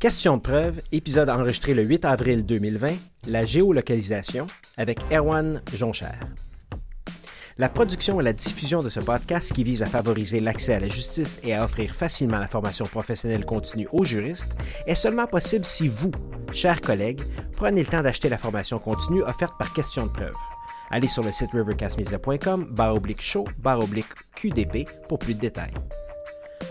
Question de preuve, épisode enregistré le 8 avril 2020, la géolocalisation, avec Erwan Joncher. La production et la diffusion de ce podcast qui vise à favoriser l'accès à la justice et à offrir facilement la formation professionnelle continue aux juristes est seulement possible si vous, chers collègues, prenez le temps d'acheter la formation continue offerte par Question de preuve. Allez sur le site rivercastmedia.com, barre oblique show, barre oblique QDP pour plus de détails.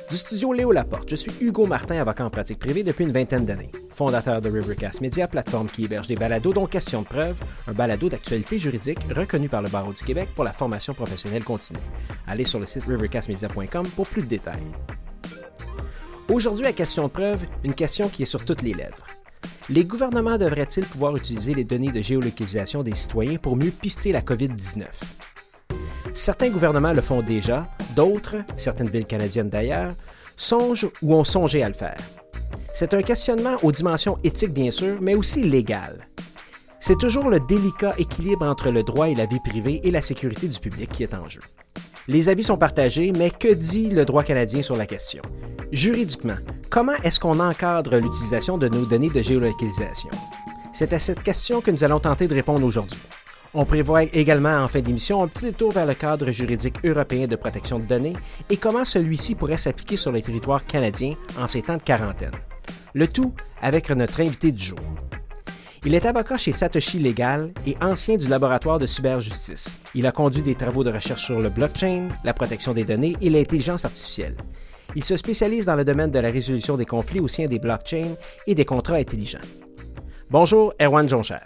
Du studio Léo Laporte, je suis Hugo Martin, avocat en pratique privée depuis une vingtaine d'années. Fondateur de Rivercast Media, plateforme qui héberge des balados dont Question de preuve, un balado d'actualité juridique reconnu par le Barreau du Québec pour la formation professionnelle continue. Allez sur le site rivercastmedia.com pour plus de détails. Aujourd'hui à Question de preuve, une question qui est sur toutes les lèvres. Les gouvernements devraient-ils pouvoir utiliser les données de géolocalisation des citoyens pour mieux pister la COVID-19? Certains gouvernements le font déjà, d'autres, certaines villes canadiennes d'ailleurs, songent ou ont songé à le faire. C'est un questionnement aux dimensions éthiques bien sûr, mais aussi légales. C'est toujours le délicat équilibre entre le droit et la vie privée et la sécurité du public qui est en jeu. Les avis sont partagés, mais que dit le droit canadien sur la question? Juridiquement, comment est-ce qu'on encadre l'utilisation de nos données de géolocalisation? C'est à cette question que nous allons tenter de répondre aujourd'hui. On prévoit également en fin d'émission un petit tour vers le cadre juridique européen de protection de données et comment celui-ci pourrait s'appliquer sur le territoire canadien en ces temps de quarantaine. Le tout avec notre invité du jour. Il est avocat chez Satoshi Legal et ancien du laboratoire de cyberjustice. Il a conduit des travaux de recherche sur le blockchain, la protection des données et l'intelligence artificielle. Il se spécialise dans le domaine de la résolution des conflits au sein des blockchains et des contrats intelligents. Bonjour, Erwan Joncher.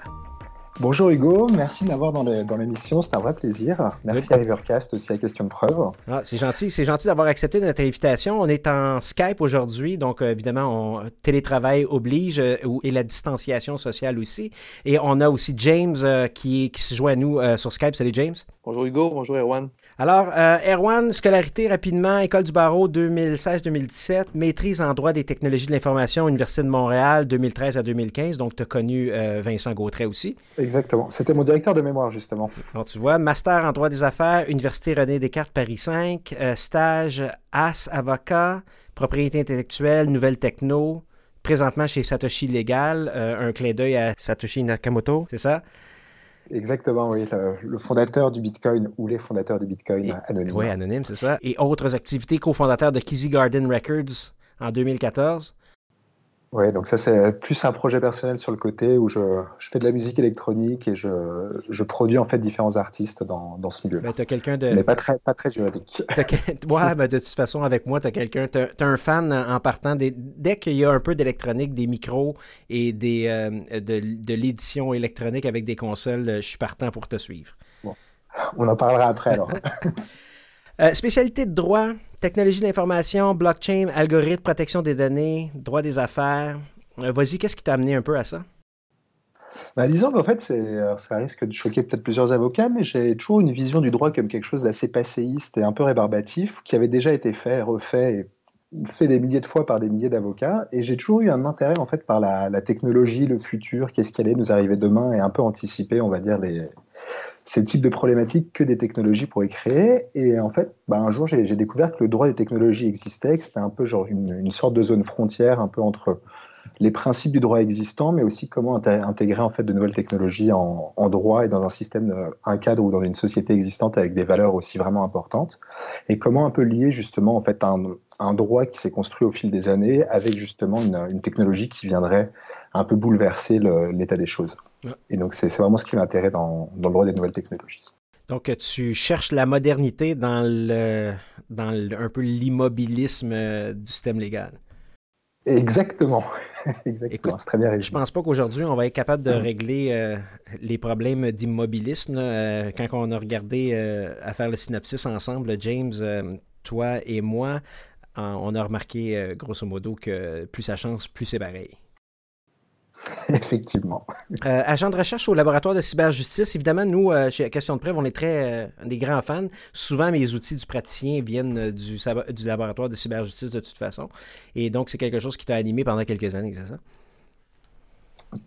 Bonjour Hugo, merci de m'avoir dans l'émission, c'est un vrai plaisir. Merci à Rivercast aussi à Question de Preuve. Ah, c'est gentil, c'est gentil d'avoir accepté notre invitation. On est en Skype aujourd'hui, donc euh, évidemment, on, télétravail oblige euh, et la distanciation sociale aussi. Et on a aussi James euh, qui, qui se joint à nous sur Skype. Salut James. Bonjour Hugo, bonjour Erwan. Alors, euh, Erwan, scolarité rapidement, École du barreau 2016-2017, maîtrise en droit des technologies de l'information, Université de Montréal 2013 à 2015. Donc, tu as connu euh, Vincent Gautret aussi. Exactement. C'était mon directeur de mémoire, justement. Alors, tu vois, master en droit des affaires, Université René Descartes, Paris 5, euh, stage AS avocat, propriété intellectuelle, nouvelle techno, présentement chez Satoshi Legal, un clin d'œil à Satoshi Nakamoto, c'est ça? Exactement, oui. Le, fondateur du Bitcoin ou les fondateurs du Bitcoin anonyme. Oui, anonyme, c'est ça. Et autres activités, cofondateur de Kizzy Garden Records en 2014. Oui, donc ça c'est plus un projet personnel sur le côté où je, je fais de la musique électronique et je, je, produis en fait différents artistes dans, dans ce milieu. Ben, as quelqu'un de... Mais pas très, pas très juridique. ouais, ben, de toute façon avec moi, tu as quelqu'un, tu as, un fan en partant. Des... Dès qu'il y a un peu d'électronique, des micros et des, euh, de, de l'édition électronique avec des consoles, je suis partant pour te suivre. Bon, on en parlera après alors. Euh, spécialité de droit, technologie d'information, blockchain, algorithme, protection des données, droit des affaires. Euh, vas-y, qu'est-ce qui t'a amené un peu à ça? Bah, disons qu'en fait, ça risque de choquer peut-être plusieurs avocats, mais j'ai toujours une vision du droit comme quelque chose d'assez passéiste et un peu rébarbatif, qui avait déjà été fait, refait et fait des milliers de fois par des milliers d'avocats. Et j'ai toujours eu un intérêt en fait par la technologie, le futur, qu'est-ce qui allait nous arriver demain, et un peu anticiper, on va dire, les, ces types de problématiques que des technologies pourraient créer. Et en fait, bah, un jour, j'ai découvert que le droit des technologies existait, que c'était un peu genre une, sorte de zone frontière, un peu entre les principes du droit existant, mais aussi comment intégrer en fait de nouvelles technologies en, droit et dans un système, un cadre ou dans une société existante avec des valeurs aussi vraiment importantes, et comment un peu lier justement en fait un, droit qui s'est construit au fil des années avec justement une technologie qui viendrait un peu bouleverser l'état des choses. Et donc c'est vraiment ce qui m'intéresse dans, dans le droit des nouvelles technologies. Donc, tu cherches la modernité dans, le, dans le, un peu l'immobilisme euh, du système légal. Exactement. Exactement. C'est très bien résumé. Je pense pas qu'aujourd'hui, on va être capable de régler euh, les problèmes d'immobilisme. Euh, quand on a regardé euh, à faire le synopsis ensemble, James, toi et moi, on a remarqué, grosso modo, que plus ça change, plus c'est pareil. Effectivement. Euh, agent de recherche au laboratoire de cyberjustice. Évidemment, nous, euh, chez Question de Preuve, on est très euh, des grands fans. Souvent, mes outils du praticien viennent du, du laboratoire de cyberjustice de toute façon. Et donc, c'est quelque chose qui t'a animé pendant quelques années, c'est ça?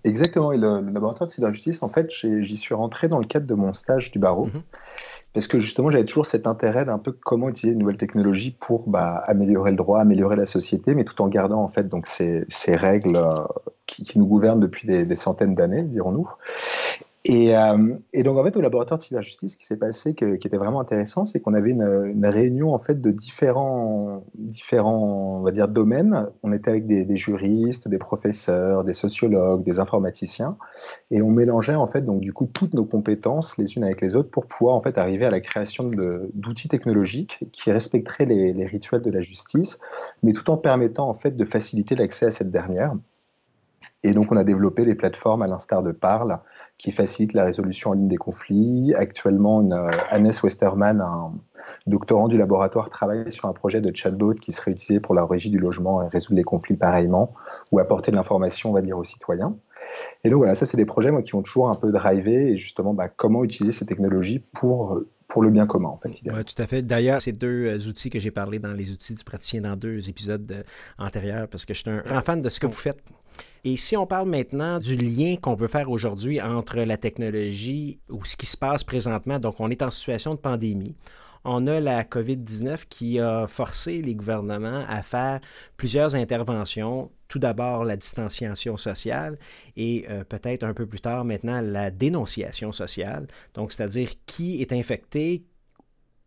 Exactement. Et le, laboratoire de cyberjustice, en fait, j'y suis rentré dans le cadre de mon stage du barreau. Mm-hmm. Parce que justement, j'avais toujours cet intérêt d'un peu comment utiliser une nouvelle technologie pour bah, améliorer le droit, améliorer la société, mais tout en gardant en fait ces, règles euh, qui, nous gouvernent depuis des centaines d'années, dirons-nous. Et, euh, et, donc en fait au laboratoire de cyberjustice, ce qui s'est passé, qui était vraiment intéressant, c'est qu'on avait une, réunion en fait de différents, différents, on va dire domaines. On était avec des, des, juristes, des professeurs, des sociologues, des informaticiens, et on mélangeait en fait donc du coup toutes nos compétences les unes avec les autres pour pouvoir en fait arriver à la création d'outils technologiques qui respecteraient les, les rituels de la justice, mais tout en permettant en fait de faciliter l'accès à cette dernière. Et donc on a développé des plateformes à l'instar de Parle qui facilite la résolution en ligne des conflits. Actuellement, une, euh, Annès Westerman, un doctorant du laboratoire, travaille sur un projet de chatbot qui serait utilisé pour la régie du logement et résoudre les conflits pareillement, ou apporter de l'information, on va dire, aux citoyens. Et donc voilà, ça c'est des projets moi, qui ont toujours un peu drivé, et justement, bah, comment utiliser ces technologies pour pour le bien commun, en fait. Oui, tout à fait. D'ailleurs, ces deux euh, outils que j'ai parlé dans les outils du praticien dans deux épisodes euh, antérieurs, parce que je suis un grand fan de ce que vous faites. Et si on parle maintenant du lien qu'on peut faire aujourd'hui entre la technologie ou ce qui se passe présentement, donc on est en situation de pandémie, on a la COVID-19 qui a forcé les gouvernements à faire plusieurs interventions. Tout d'abord, la distanciation sociale et euh, peut-être un peu plus tard maintenant la dénonciation sociale. Donc, c'est-à-dire qui est infecté,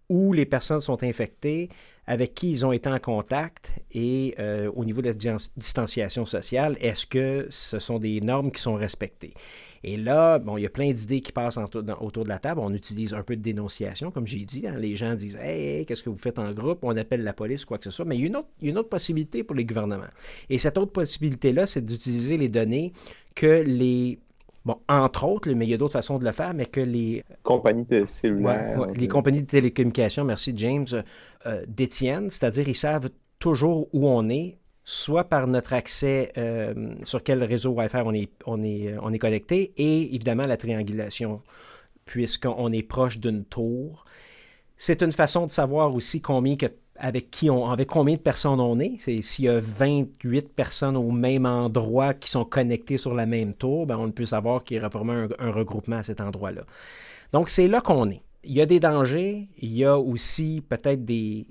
où les personnes sont infectées, avec qui ils ont été en contact et euh, au niveau de la distanciation sociale, est-ce que ce sont des normes qui sont respectées? Et là, bon, il y a plein d'idées qui passent autour de la table. On utilise un peu de dénonciation, comme j'ai dit. Hein. Les gens disent Hey, qu'est-ce que vous faites en groupe On appelle la police, quoi que ce soit. Mais il y a une autre, une autre possibilité pour les gouvernements. Et cette autre possibilité-là, c'est d'utiliser les données que les Bon, entre autres, mais il y a d'autres façons de le faire, mais que les compagnies de cellulaires, ouais, ouais, les compagnies de télécommunications, merci James, euh, détiennent, c'est-à-dire ils savent toujours où on est, soit par notre accès euh, sur quel réseau Wi-Fi on est, on, est, on est connecté, et évidemment la triangulation, puisqu'on est proche d'une tour. C'est une façon de savoir aussi combien que, avec qui on, avec combien de personnes on est. C'est s'il y a 28 personnes au même endroit qui sont connectées sur la même tour, ben on peut savoir qu'il y aura probablement un, regroupement à cet endroit-là. Donc c'est là qu'on est. Il y a des dangers, il y a aussi peut-être des,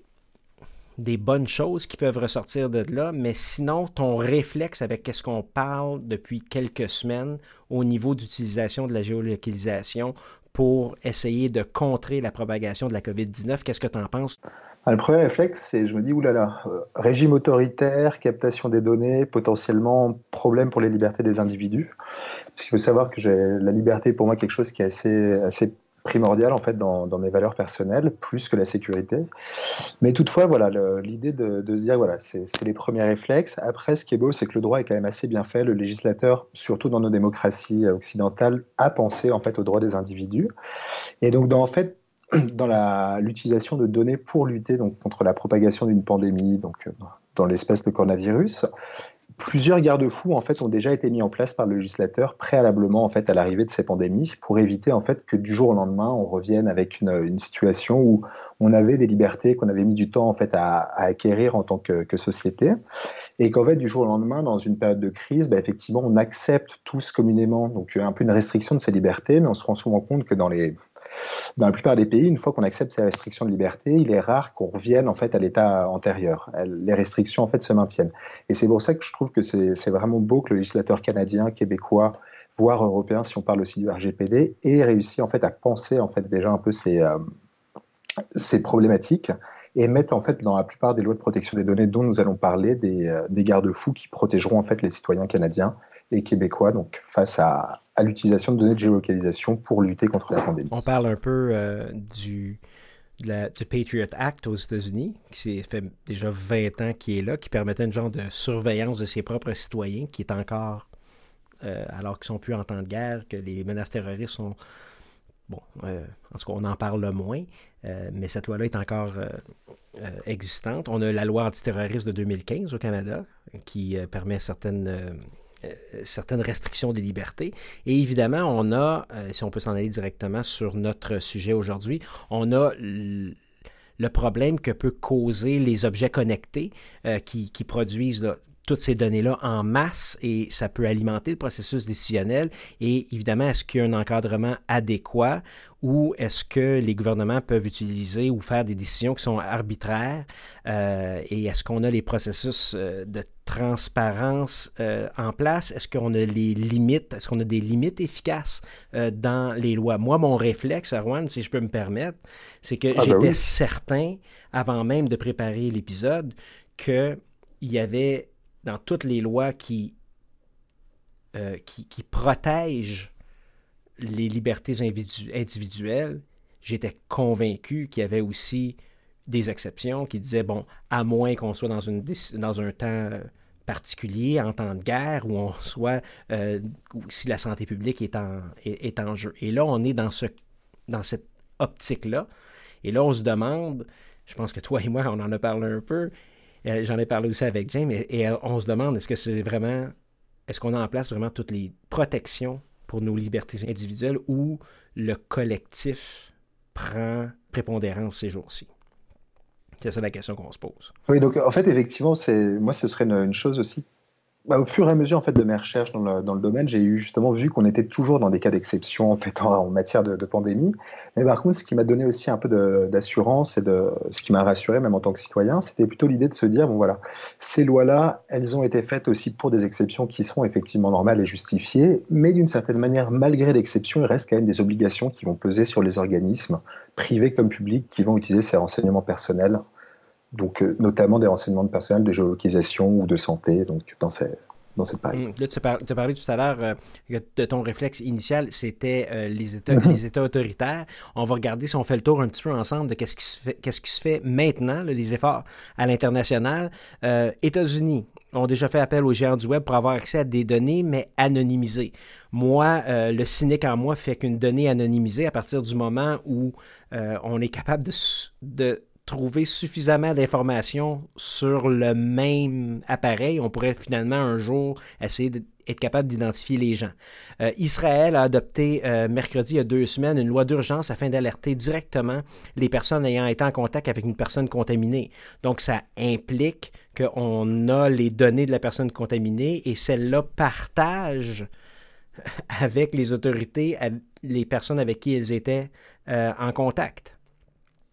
des bonnes choses qui peuvent ressortir de là, mais sinon, ton réflexe avec ce qu'on parle depuis quelques semaines au niveau d'utilisation de la géolocalisation pour essayer de contrer la propagation de la COVID-19, qu'est-ce que tu en penses? Ah, le premier réflexe, c'est je me dis, oulala, euh, régime autoritaire, captation des données, potentiellement problème pour les libertés des individus. Parce qu'il faut savoir que la liberté, pour moi, quelque chose qui est assez, primordial en fait dans, mes valeurs personnelles, plus que la sécurité. Mais toutefois, voilà, l'idée de, se dire, voilà, c'est les premiers réflexes. Après, ce qui est beau, c'est que le droit est quand même assez bien fait. Le législateur, surtout dans nos démocraties occidentales, a pensé en fait aux droits des individus. Et donc, en fait, dans l'utilisation de données pour lutter donc, contre la propagation d'une pandémie, donc dans l'espèce de coronavirus, plusieurs garde-fous en fait ont déjà été mis en place par le législateur préalablement en fait à l'arrivée de ces pandémies pour éviter en fait que du jour au lendemain on revienne avec une, situation où on avait des libertés qu'on avait mis du temps en fait à, acquérir en tant que, que société. Et qu'en fait du jour au lendemain dans une période de crise bah, effectivement on accepte tous communément donc un peu une restriction de ces libertés mais on se rend souvent compte que dans les dans la plupart des pays, une fois qu'on accepte ces restrictions de liberté, il est rare qu'on revienne en fait à l'état antérieur. Les restrictions en fait se maintiennent. Et c'est pour ça que je trouve que c'est vraiment beau que le législateur canadien, québécois, voire européen, si on parle aussi du RGPD, ait réussi en fait à penser en fait déjà un peu ces, euh, ces problématiques et mettre en fait dans la plupart des lois de protection des données dont nous allons parler des, euh, des garde-fous qui protégeront en fait les citoyens canadiens et québécois donc face à, à l'utilisation de données de géolocalisation pour lutter contre la pandémie. On parle un peu euh, du, Patriot Act aux États-Unis, qui fait déjà 20 ans qui est là, qui permettait une genre de surveillance de ses propres citoyens, qui est encore, euh, alors qu'ils sont plus en temps de guerre, que les menaces terroristes sont... Bon, euh, en tout cas, on en parle moins, euh, mais cette loi-là est encore existante. On a la loi antiterroriste de 2015 au Canada, qui permet certaines certaines restrictions des libertés. Et évidemment, on a, euh, si on peut s'en aller directement sur notre sujet aujourd'hui, on a le problème que peut causer les objets connectés euh, qui, qui, produisent toutes ces données-là en masse et ça peut alimenter le processus décisionnel. Et évidemment, est-ce qu'il y a un encadrement adéquat ou est-ce que les gouvernements peuvent utiliser ou faire des décisions qui sont arbitraires euh, et est-ce qu'on a les processus euh, de transparence euh, en place? Est-ce qu'on a les limites? Est-ce qu'on a des limites efficaces dans les lois? Moi, mon réflexe, Arwan, si je peux me permettre, c'est que ah, ben j'étais certain, avant même de préparer l'épisode, qu'il y avait dans toutes les lois qui, qui, qui protègent les libertés individuelles, j'étais convaincu qu'il y avait aussi des exceptions qui disaient, bon, à moins qu'on soit dans, une, dans un temps euh, particulier, en temps de guerre, où on soit, euh, si la santé publique est en, est, en jeu. Et là, on est dans, ce, dans cette optique-là. Et là, on se demande, je pense que toi et moi, on en a parlé un peu, euh, j'en ai parlé aussi avec James, et on se demande, est-ce que c'est vraiment, est-ce qu'on a en place vraiment toutes les protections pour nos libertés individuelles où le collectif prend prépondérance ces jours-ci? C'est ça la question qu'on se pose. Oui, donc en fait, effectivement, moi, ce serait une chose aussi bah, au fur et à mesure en fait, de mes recherches dans le, domaine, j'ai justement vu qu'on était toujours dans des cas d'exception en, matière de, pandémie. Mais par contre, ce qui m'a donné aussi un peu d'assurance et ce qui m'a rassuré même en tant que citoyen, c'était plutôt l'idée de se dire, voilà, ces lois-là, elles ont été faites aussi pour des exceptions qui sont effectivement normales et justifiées, mais d'une certaine manière, malgré l'exception, il reste quand même des obligations qui vont peser sur les organismes, privés comme publics, qui vont utiliser ces renseignements personnels donc euh, notamment des renseignements de personnel de géolocalisation ou de santé, donc dans, ces, dans cette page. Hum, là, tu as parlé tout à l'heure euh, de ton réflexe initial, c'était euh, les, États, les États autoritaires. On va regarder si on fait le tour un petit peu ensemble de qu'est-ce qui se fait, qu'est-ce qui se fait maintenant, les efforts à l'international. États-Unis ont déjà fait appel aux géants du web pour avoir accès à des données, mais anonymisées. Moi, le cynique en moi fait qu'une donnée anonymisée, à partir du moment où on est capable de, de trouver suffisamment d'informations sur le même appareil, on pourrait finalement un jour essayer d'être capable d'identifier les gens. Euh, Israël a adopté euh, mercredi, il y a deux semaines, une loi d'urgence afin d'alerter directement les personnes ayant été en contact avec une personne contaminée. Donc, ça implique qu'on a les données de la personne contaminée et celle-là partage avec les autorités, les personnes avec qui elles étaient euh, en contact.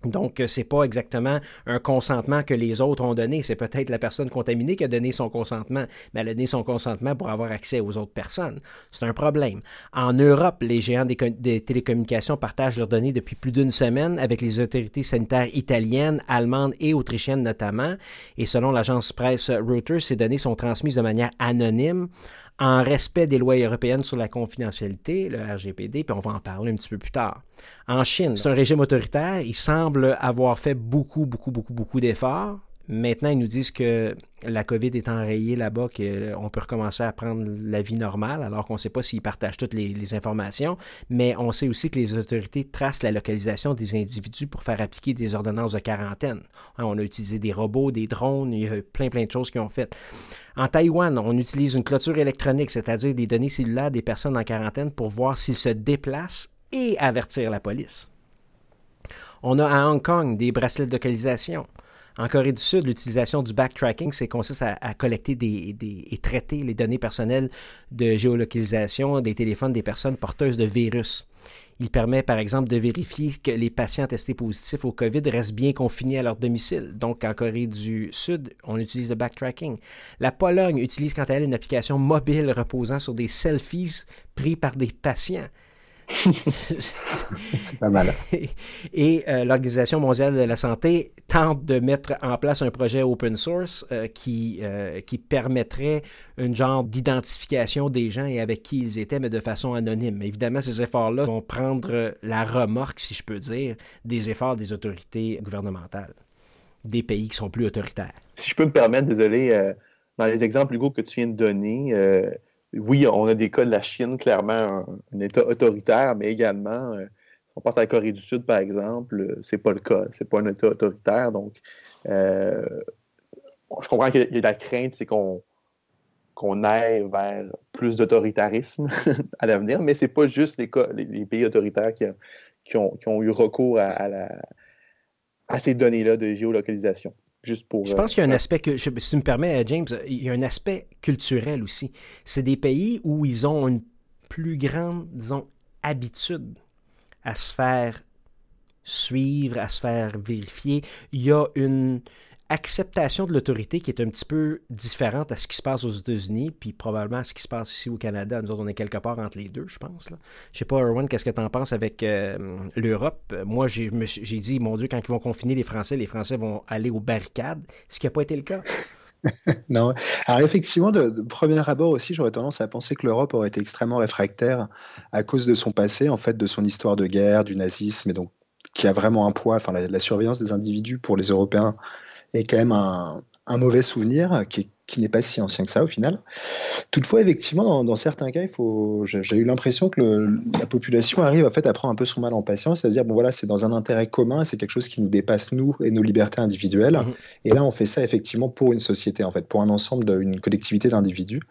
Donc, euh, c'est pas exactement un consentement que les autres ont donné. C'est peut-être la personne contaminée qui a donné son consentement, mais elle a donné son consentement pour avoir accès aux autres personnes. C'est un problème. En Europe, les géants des, télécommunications partagent leurs données depuis plus d'une semaine avec les autorités sanitaires italiennes, allemandes et autrichiennes notamment. Et selon l'agence presse Reuters, ces données sont transmises de manière anonyme en respect des lois européennes sur la confidentialité, le RGPD, puis on va en parler un petit peu plus tard. En Chine, c'est un régime autoritaire. Il semble avoir fait beaucoup, beaucoup, beaucoup, beaucoup d'efforts. Maintenant, ils nous disent que la COVID est enrayée là-bas, qu'on peut recommencer à prendre la vie normale, alors qu'on ne sait pas s'ils partagent toutes les, informations. Mais on sait aussi que les autorités tracent la localisation des individus pour faire appliquer des ordonnances de quarantaine. Hein, on a utilisé des robots, des drones, il y a plein, plein de choses qui ont fait. En Taïwan, on utilise une clôture électronique, c'est-à-dire des données cellulaires des personnes en quarantaine pour voir s'ils se déplacent et avertir la police. On a à Hong Kong des bracelets de localisation. En Corée du Sud, l'utilisation du backtracking, c'est consiste à, collecter et traiter les données personnelles de géolocalisation des téléphones des personnes porteuses de virus. Il permet, par exemple, de vérifier que les patients testés positifs au COVID restent bien confinés à leur domicile. Donc, en Corée du Sud, on utilise le backtracking. La Pologne utilise, quant à elle, une application mobile reposant sur des selfies pris par des patients. C'est pas mal. Et euh, l'Organisation mondiale de la santé tente de mettre en place un projet open source euh, qui, euh, qui permettrait une genre d'identification des gens et avec qui ils étaient, mais de façon anonyme. Évidemment, ces efforts-là vont prendre la remorque, si je peux dire, des efforts des autorités gouvernementales, des pays qui sont plus autoritaires. Si je peux me permettre, désolé, dans les exemples, Hugo, que tu viens de donner, oui, on a des cas de la Chine, clairement, un, État autoritaire, mais également, euh, on pense à la Corée du Sud, par exemple, euh, c'est pas le cas. C'est pas un État autoritaire. Donc, euh, je comprends qu'il la crainte, c'est qu'on aille vers plus d'autoritarisme à l'avenir, mais c'est pas juste les, pays autoritaires qui, ont, eu recours à ces données-là de géolocalisation. Juste pour. Je pense qu'il y a un aspect que, si tu me permets, James, il y a un aspect culturel aussi. C'est des pays où ils ont une plus grande, disons, habitude à se faire suivre, à se faire vérifier. Il y a une acceptation de l'autorité qui est un petit peu différente à ce qui se passe aux États-Unis, puis probablement à ce qui se passe ici au Canada. Nous autres, on est quelque part entre les deux, je pense. Là. Je sais pas, Erwan, qu'est-ce que tu en penses avec euh, l'Europe? Moi, j'ai dit, mon Dieu, quand ils vont confiner les Français, les Français vont aller aux barricades, ce qui n'a pas été le cas? non. Alors effectivement, de, premier abord aussi, j'aurais tendance à penser que l'Europe aurait été extrêmement réfractaire à cause de son passé, en fait, de son histoire de guerre, du nazisme, et donc qui a vraiment un poids. Enfin, la, surveillance des individus pour les Européens est quand même un, mauvais souvenir qui, n'est pas si ancien que ça au final. Toutefois, effectivement, dans, certains cas, il faut, j'ai eu l'impression que la population arrive en fait à prendre un peu son mal en patience, à se dire bon voilà, c'est dans un intérêt commun, c'est quelque chose qui nous dépasse nous et nos libertés individuelles. Mmh et là, on fait ça effectivement pour une société en fait, pour un ensemble d'une collectivité d'individus.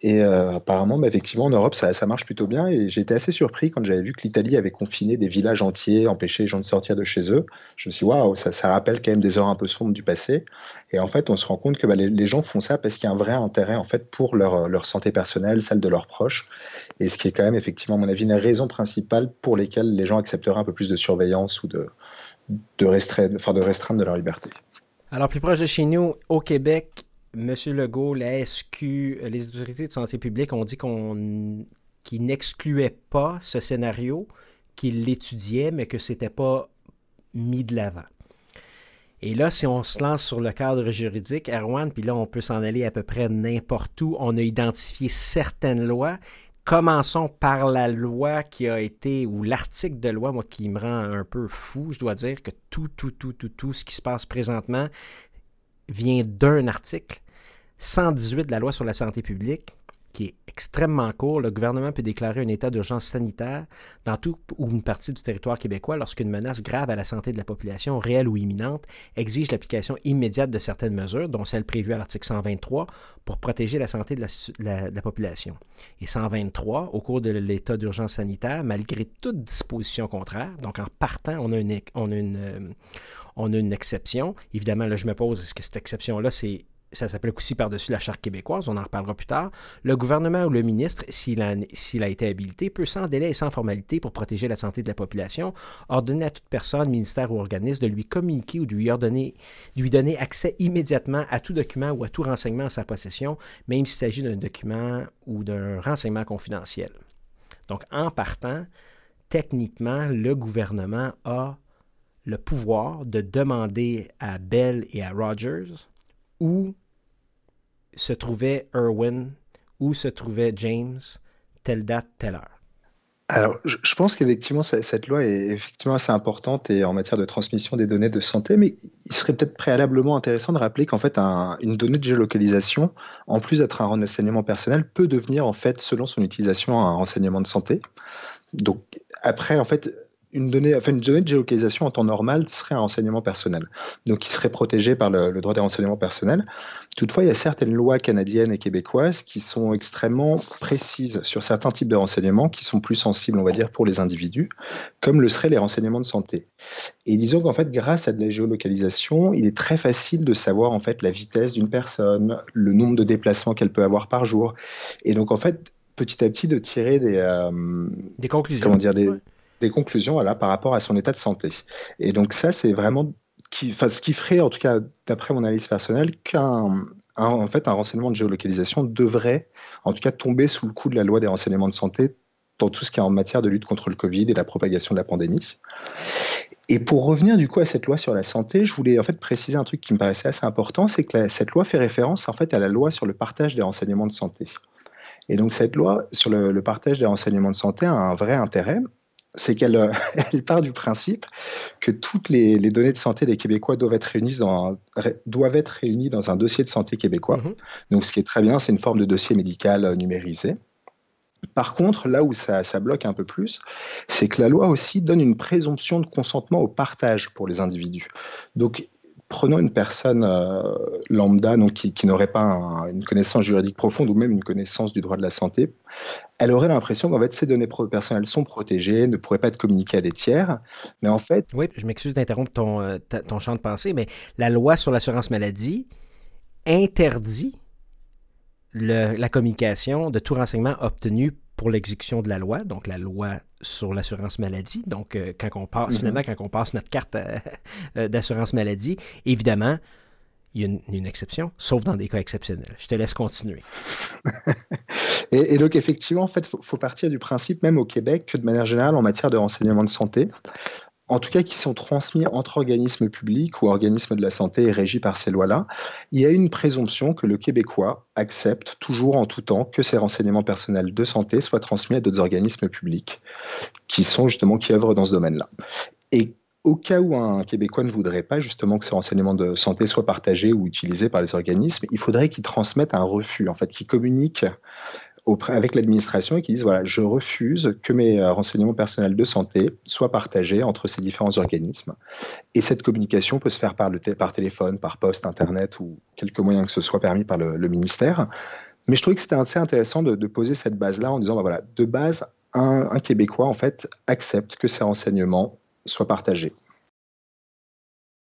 Et euh, apparemment, bah, effectivement, en Europe, ça, marche plutôt bien. Et j'ai assez surpris quand j'avais vu que l'Italie avait confiné des villages entiers, empêché les gens de sortir de chez eux. Je me suis dit, waouh, ça, rappelle quand même des heures un peu sombres du passé. Et en fait, on se rend compte que bah, les, gens font ça parce qu'il y a un vrai intérêt en fait pour leur, leur, santé personnelle, celle de leurs proches. Et ce qui est quand même, effectivement, à mon avis, une raison principale pour lesquelles les gens accepteraient un peu plus de surveillance ou de, de, restreindre, enfin, de restreindre de leur liberté. Alors, plus proche de chez nous, au Québec, M. Legault, la SQ, les autorités de santé publique ont dit qu'on qu'ils n'excluaient pas ce scénario, qu'ils l'étudiaient, mais que ce n'était pas mis de l'avant. Et là, si on se lance sur le cadre juridique, Erwan, puis là, on peut s'en aller à peu près n'importe où, on a identifié certaines lois. Commençons par la loi qui a été, ou l'article de loi, moi, qui me rend un peu fou. Je dois dire que tout, tout, tout, tout, tout ce qui se passe présentement vient d'un article 118 de la loi sur la santé publique, qui est extrêmement court. Le gouvernement peut déclarer un état d'urgence sanitaire dans tout ou une partie du territoire québécois lorsqu'une menace grave à la santé de la population, réelle ou imminente, exige l'application immédiate de certaines mesures, dont celles prévues à l'article 123, pour protéger la santé de la, population. Et 123, au cours de l'état d'urgence sanitaire, malgré toute disposition contraire, donc en partant, on a une, on a une, euh, on a une exception. Évidemment, là, je me pose, est-ce que cette exception-là, c'est ça s'applique aussi par-dessus la charte québécoise, on en reparlera plus tard, le gouvernement ou le ministre, s'il a, a, été habilité, peut sans délai et sans formalité pour protéger la santé de la population, ordonner à toute personne, ministère ou organisme de lui communiquer ou de lui, ordonner, lui donner accès immédiatement à tout document ou à tout renseignement en sa possession, même s'il s'agit d'un document ou d'un renseignement confidentiel. Donc, en partant, techniquement, le gouvernement a le pouvoir de demander à Bell et à Rogers où se trouvait Irwin, où se trouvait James, telle date, telle heure. Alors, je pense qu'effectivement, cette loi est effectivement assez importante en matière de transmission des données de santé, mais il serait peut-être préalablement intéressant de rappeler qu'en fait, une donnée de géolocalisation, en plus d'être un renseignement personnel, peut devenir en fait, selon son utilisation, un renseignement de santé. Donc, après, en fait, une donnée, enfin une donnée de géolocalisation en temps normal serait un renseignement personnel, donc qui serait protégé par le, droit des renseignements personnels. Toutefois, il y a certaines lois canadiennes et québécoises qui sont extrêmement précises sur certains types de renseignements qui sont plus sensibles, on va dire, pour les individus, comme le seraient les renseignements de santé. Et disons qu'en fait, grâce à de la géolocalisation, il est très facile de savoir en fait la vitesse d'une personne, le nombre de déplacements qu'elle peut avoir par jour, et donc en fait petit à petit de tirer des, euh, des conclusions. Comment dire, des, des conclusions par rapport à son état de santé. Et donc ça, c'est vraiment ce qui ferait, en tout cas d'après mon analyse personnelle, qu'un en fait, un renseignement de géolocalisation devrait, en tout cas, tomber sous le coup de la loi des renseignements de santé dans tout ce qui est en matière de lutte contre le Covid et la propagation de la pandémie. Et pour revenir du coup à cette loi sur la santé, je voulais en fait préciser un truc qui me paraissait assez important, c'est que cette loi fait référence en fait à la loi sur le partage des renseignements de santé. Et donc cette loi sur le partage des renseignements de santé a un vrai intérêt, c'est qu'elle euh, elle part du principe que toutes les, données de santé des Québécois doivent être réunies dans un, doivent être réunies dans un dossier de santé québécois. Mhm. Donc, ce qui est très bien, c'est une forme de dossier médical euh, numérisé. Par contre, là où ça, ça bloque un peu plus, c'est que la loi aussi donne une présomption de consentement au partage pour les individus. Donc, prenons une personne euh, lambda donc qui, n'aurait pas une connaissance juridique profonde ou même une connaissance du droit de la santé, elle aurait l'impression qu'en fait ces données personnelles sont protégées, ne pourraient pas être communiquées à des tiers, mais en fait... Oui, je m'excuse d'interrompre ton, euh, ton champ de pensée, mais la loi sur l'assurance maladie interdit la communication de tout renseignement obtenu pour l'exécution de la loi, donc la loi sur l'assurance maladie. Donc, euh, quand on passe, mhm. finalement, quand on passe notre carte euh, euh, d'assurance maladie, évidemment, il y a une, exception, sauf dans des cas exceptionnels. Je te laisse continuer. et, donc, effectivement, en fait, il faut, partir du principe, même au Québec, que de manière générale, en matière de renseignement de santé, en tout cas qui sont transmis entre organismes publics ou organismes de la santé et régis par ces lois-là, il y a une présomption que le Québécois accepte toujours en tout temps que ces renseignements personnels de santé soient transmis à d'autres organismes publics qui sont justement qui œuvrent dans ce domaine-là. Et au cas où un Québécois ne voudrait pas justement que ces renseignements de santé soient partagés ou utilisés par les organismes, il faudrait qu'il transmette un refus, en fait, qu'il communique avec l'administration et qui disent voilà, je refuse que mes euh, renseignements personnels de santé soient partagés entre ces différents organismes. Et cette communication peut se faire par, le par téléphone, par poste, internet ou quelques moyens que ce soit permis par le, ministère. Mais je trouvais que c'était assez intéressant de, poser cette base-là en disant bah, voilà, de base, un, Québécois en fait accepte que ces renseignements soient partagés.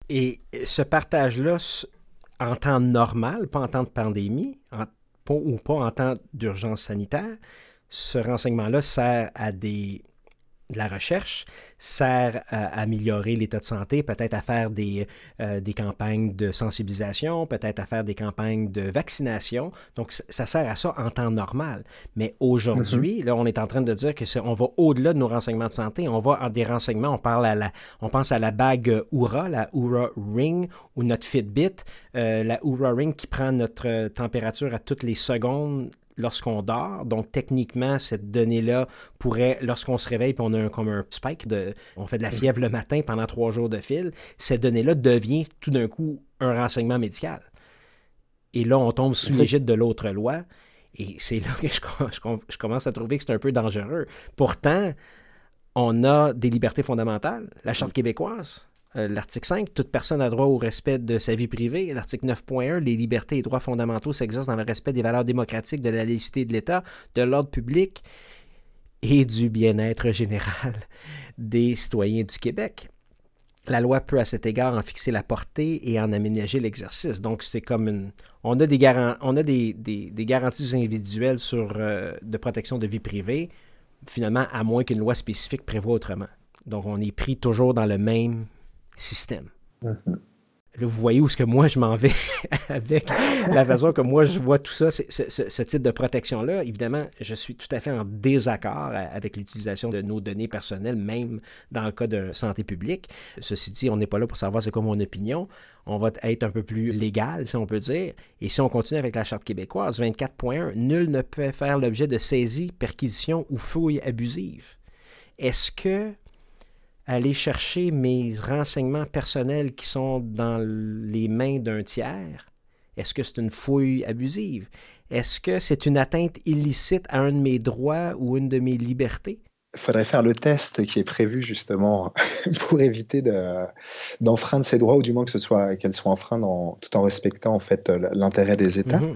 Et ce partage-là, en temps normal, pas en temps de pandémie, en ou pas en temps d'urgence sanitaire, ce renseignement-là sert à des de la recherche sert à améliorer l'état de santé, peut-être à faire des, euh, des campagnes de sensibilisation, peut-être à faire des campagnes de vaccination. Donc, ça sert à ça en temps normal. Mais aujourd'hui, mm-hmm. là, on est en train de dire que on va au-delà de nos renseignements de santé. On va en des renseignements, on parle à la, on pense à la bague Oura, la Oura Ring ou notre Fitbit, euh, la Oura Ring qui prend notre température à toutes les secondes lorsqu'on dort. Donc, techniquement, cette donnée-là pourrait, lorsqu'on se réveille puis on a un, comme un spike, de, on fait de la mm. fièvre le matin pendant trois jours de fil, cette donnée-là devient tout d'un coup un renseignement médical. Et là, on tombe sous l'égide de l'autre loi. Et c'est là que je, je, commence à trouver que c'est un peu dangereux. Pourtant, on a des libertés fondamentales, la Charte québécoise. Euh, l'article 5, toute personne a droit au respect de sa vie privée. L'article 9.1, les libertés et droits fondamentaux s'exercent dans le respect des valeurs démocratiques, de la laïcité de l'État, de l'ordre public et du bien-être général des citoyens du Québec. La loi peut à cet égard en fixer la portée et en aménager l'exercice. Donc, c'est comme une. On a des, on a des, garanties individuelles sur, euh, de protection de vie privée, finalement, à moins qu'une loi spécifique prévoit autrement. Donc, on est pris toujours dans le même système. Mhm. Là, vous voyez où est-ce que moi je m'en vais avec la façon que moi je vois tout ça, ce, type de protection-là. Évidemment, je suis tout à fait en désaccord avec l'utilisation de nos données personnelles, même dans le cas de santé publique. Ceci dit, on n'est pas là pour savoir c'est quoi mon opinion. On va être un peu plus légal, si on peut dire. Et si on continue avec la Charte québécoise, 24.1, nul ne peut faire l'objet de saisie, perquisition ou fouille abusive. Est-ce que aller chercher mes renseignements personnels qui sont dans les mains d'un tiers? Est-ce que c'est une fouille abusive? Est-ce que c'est une atteinte illicite à un de mes droits ou une de mes libertés? Il faudrait faire le test qui est prévu justement pour éviter d'enfreindre ces droits ou du moins que ce soit qu'elles soient enfreintes tout en respectant en fait l'intérêt des États. Mhm.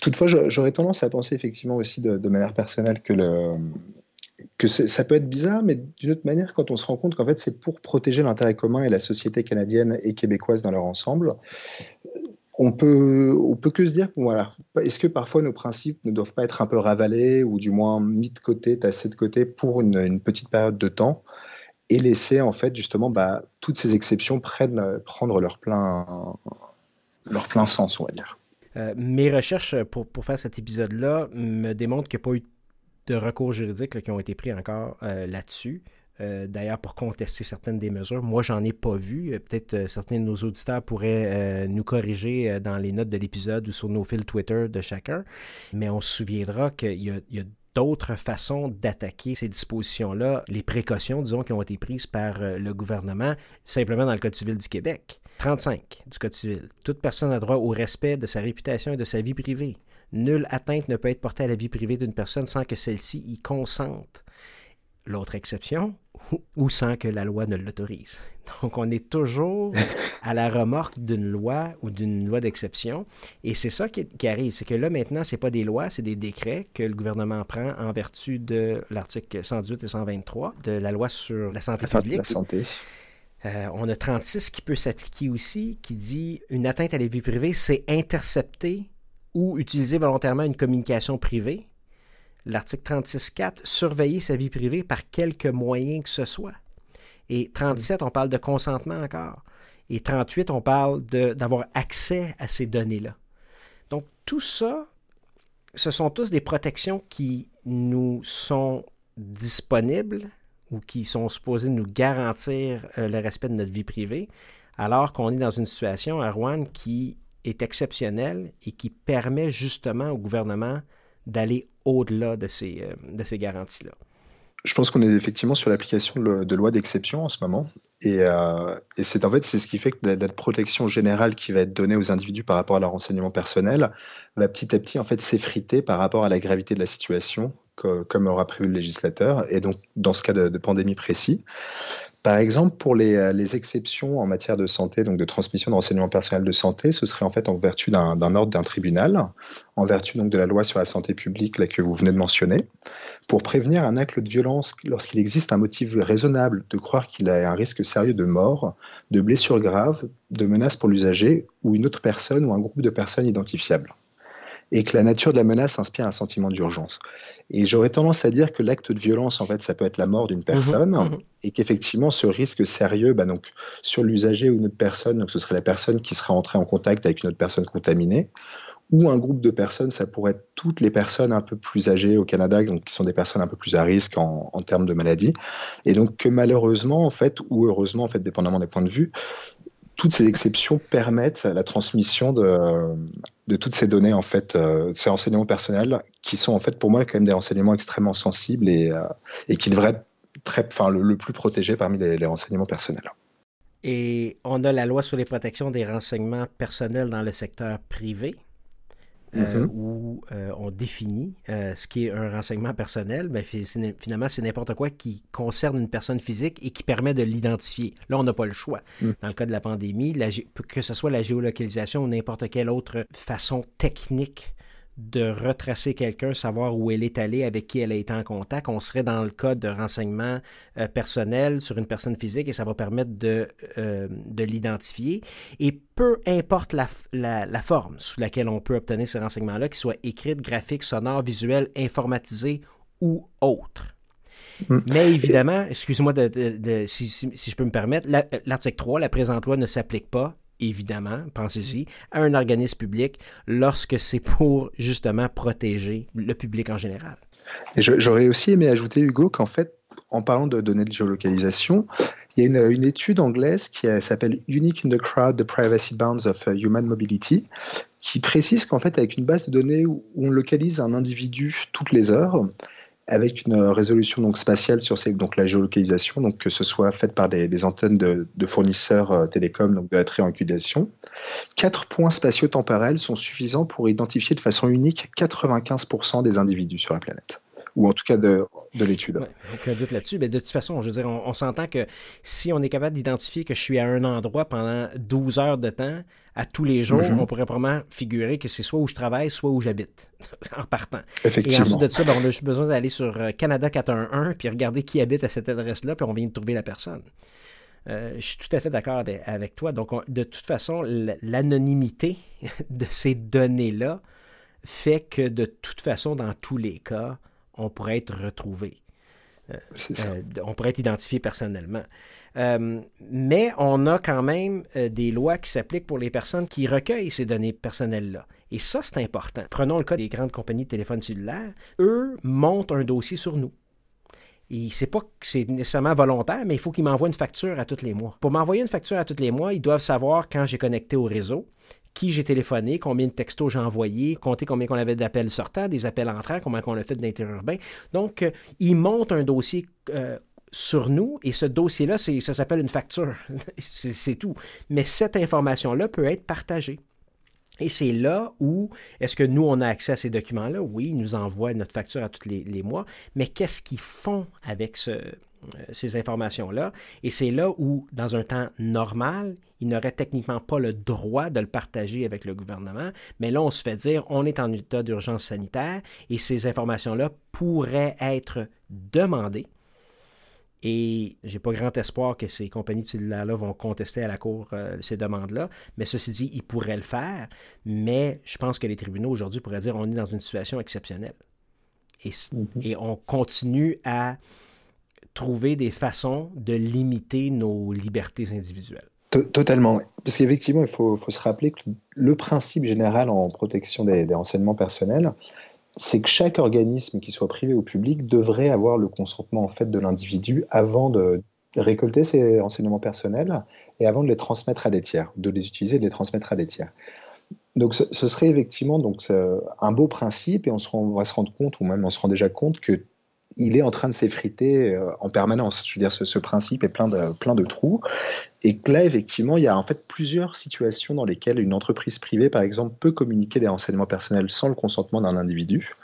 toutefois, j'aurais tendance à penser effectivement aussi de, de manière personnelle que le, que ça peut être bizarre, mais d'une autre manière, quand on se rend compte qu'en fait c'est pour protéger l'intérêt commun et la société canadienne et québécoise dans leur ensemble, on peut, on peut que se dire, voilà, est-ce que parfois nos principes ne doivent pas être un peu ravalés ou du moins mis de côté, tassés de côté pour une, petite période de temps et laisser en fait justement bah, toutes ces exceptions prendre leur plein, leur plein sens, on va dire. Euh, mes recherches pour, pour faire cet épisode-là me démontrent qu'il n'y a pas eu de recours juridiques qui ont été pris encore euh, là-dessus. Euh, d'ailleurs, pour contester certaines des mesures, moi, j'en ai pas vu. Euh, peut-être certains de nos auditeurs pourraient nous corriger dans les notes de l'épisode ou sur nos fils Twitter de chacun. Mais on se souviendra qu'il y a, d'autres façons d'attaquer ces dispositions-là, les précautions, disons, qui ont été prises par le gouvernement, simplement dans le Code civil du Québec. 35 du Code civil. Toute personne a droit au respect de sa réputation et de sa vie privée. Nulle atteinte ne peut être portée à la vie privée d'une personne sans que celle-ci y consente. l'autre exception ou sans que la loi ne l'autorise. Donc, on est toujours à la remorque d'une loi ou d'une loi d'exception. Et c'est ça qui, arrive. C'est que là, maintenant, ce n'est pas des lois, c'est des décrets que le gouvernement prend en vertu de l'article 118 et 123 de la loi sur la santé publique. La santé. Euh, on a 36 qui peut s'appliquer aussi, qui dit une atteinte à la vie privée, c'est intercepter ou utiliser volontairement une communication privée L'article 36.4, surveiller sa vie privée par quelque moyen que ce soit. Et 37, on parle de consentement encore. Et 38, on parle d'avoir accès à ces données-là. Donc, tout ça, ce sont tous des protections qui nous sont disponibles ou qui sont supposées nous garantir euh, le respect de notre vie privée, alors qu'on est dans une situation, Erwan, qui est exceptionnelle et qui permet justement au gouvernement d'aller au-delà de ces, euh, de ces garanties-là. Je pense qu'on est effectivement sur l'application de, loi d'exception en ce moment. Et, euh, et c'est en fait ce qui fait que la, protection générale qui va être donnée aux individus par rapport à leur renseignement personnel va petit à petit en fait s'effriter par rapport à la gravité de la situation, comme aura prévu le législateur. Et donc dans ce cas de, de pandémie précis, par exemple, pour euh, les, exceptions en matière de santé, donc de transmission de renseignements personnels de santé, ce serait en fait en vertu d'un ordre d'un tribunal, en vertu donc de la loi sur la santé publique là, que vous venez de mentionner, pour prévenir un acte de violence lorsqu'il existe un motif raisonnable de croire qu'il a un risque sérieux de mort, de blessure grave, de menace pour l'usager ou une autre personne ou un groupe de personnes identifiables et que la nature de la menace inspire un sentiment d'urgence. Et j'aurais tendance à dire que l'acte de violence, en fait, ça peut être la mort d'une mhm, personne, mhm. et qu'effectivement, ce risque sérieux, bah, donc, sur l'usager ou une autre personne, donc ce serait la personne qui serait entrée en contact avec une autre personne contaminée, ou un groupe de personnes, ça pourrait être toutes les personnes un peu plus âgées au Canada, donc qui sont des personnes un peu plus à risque en, en termes de maladie. Et donc que malheureusement, en fait, ou heureusement, en fait, dépendamment des points de vue, toutes ces exceptions permettent la transmission de, toutes ces données, en fait, euh, ces renseignements personnels, qui sont en fait pour moi quand même des renseignements extrêmement sensibles et, euh, qui devraient être le, plus protégé parmi les, renseignements personnels. Et on a la loi sur les protections des renseignements personnels dans le secteur privé. Euh, mm-hmm. où euh, on définit euh, ce qui est un renseignement personnel, ben, finalement, c'est n'importe quoi qui concerne une personne physique et qui permet de l'identifier. Là, on n'a pas le choix. Mm. Dans le cas de la pandémie, que ce soit la géolocalisation ou n'importe quelle autre façon technique de retracer quelqu'un, savoir où elle est allée, avec qui elle a été en contact. On serait dans le cas de renseignement euh, personnel sur une personne physique et ça va permettre de, euh, de l'identifier. Et peu importe la, la, forme sous laquelle on peut obtenir ces renseignements-là, qu'ils soient écrits, graphiques, sonores, visuels, informatisés ou autres. Mm. Mais évidemment, excuse-moi de, si, si, je peux me permettre, l'article 3, la présente loi ne s'applique pas évidemment, pensez-y, à un organisme public lorsque c'est pour justement protéger le public en général. J'aurais aussi aimé ajouter, Hugo, qu'en fait, en parlant de données de géolocalisation, il y a une, étude anglaise qui s'appelle Unique in the Crowd, the Privacy Bounds of Human Mobility, qui précise qu'en fait, avec une base de données où on localise un individu toutes les heures, avec une résolution donc spatiale sur donc la géolocalisation, donc que ce soit faite par des, antennes de, fournisseurs euh, télécoms, donc de la triangulation. Quatre points spatio-temporels sont suffisants pour identifier de façon unique 95% des individus sur la planète ou en tout cas de, de l'étude. Ouais, aucun doute là-dessus. Mais de toute façon, je veux dire, on, s'entend que si on est capable d'identifier que je suis à un endroit pendant 12 heures de temps, à tous les jours, mhm. on pourrait probablement figurer que c'est soit où je travaille, soit où j'habite, en partant. Effectivement. Et ensuite de ça, ben, on a juste besoin d'aller sur euh, Canada 411 puis regarder qui habite à cette adresse-là, puis on vient de trouver la personne. Euh, je suis tout à fait d'accord avec, toi. Donc, de toute façon, l'anonymité de ces données-là fait que de toute façon, dans tous les cas, on pourrait être retrouvé. Euh, euh, on pourrait être identifié personnellement. Euh, mais on a quand même des lois qui s'appliquent pour les personnes qui recueillent ces données personnelles-là. Et ça, c'est important. Prenons le cas des grandes compagnies de téléphone cellulaire. Eux montent un dossier sur nous. Et c'est pas que c'est nécessairement volontaire, mais il faut qu'ils m'envoient une facture à tous les mois. Pour m'envoyer une facture à tous les mois, ils doivent savoir quand j'ai connecté au réseau, qui j'ai téléphoné, combien de textos j'ai envoyés, compter combien qu'on avait d'appels sortants, des appels entrants, combien qu'on a fait d'interurbain. Donc, euh, ils montent un dossier euh, sur nous et ce dossier-là, ça s'appelle une facture. c'est tout. Mais cette information-là peut être partagée. Et c'est là où, est-ce que nous, on a accès à ces documents-là? Oui, ils nous envoient notre facture à tous les, mois, mais qu'est-ce qu'ils font avec ce, ces informations-là? Et c'est là où, dans un temps normal, ils n'auraient techniquement pas le droit de le partager avec le gouvernement, mais là, on se fait dire, on est en état d'urgence sanitaire et ces informations-là pourraient être demandées et j'ai pas grand espoir que ces compagnies de cellulaires-là vont contester à la Cour euh, ces demandes-là. Mais ceci dit, ils pourraient le faire. Mais je pense que les tribunaux aujourd'hui pourraient dire on est dans une situation exceptionnelle. Et, mhm. et on continue à trouver des façons de limiter nos libertés individuelles. Totalement. Parce qu'effectivement, il faut, se rappeler que le principe général en protection des, renseignements personnels, c'est que chaque organisme, qu'il soit privé ou public, devrait avoir le consentement en fait de l'individu avant de récolter ses renseignements personnels et avant de les transmettre à des tiers, de les utiliser et de les transmettre à des tiers. Donc ce, serait effectivement donc, un beau principe et on va se rendre compte, ou même on se rend déjà compte, que il est en train de s'effriter euh, en permanence. Je veux dire, ce, principe est plein de, trous. Et que là, effectivement, il y a en fait plusieurs situations dans lesquelles une entreprise privée, par exemple, peut communiquer des renseignements personnels sans le consentement d'un individu.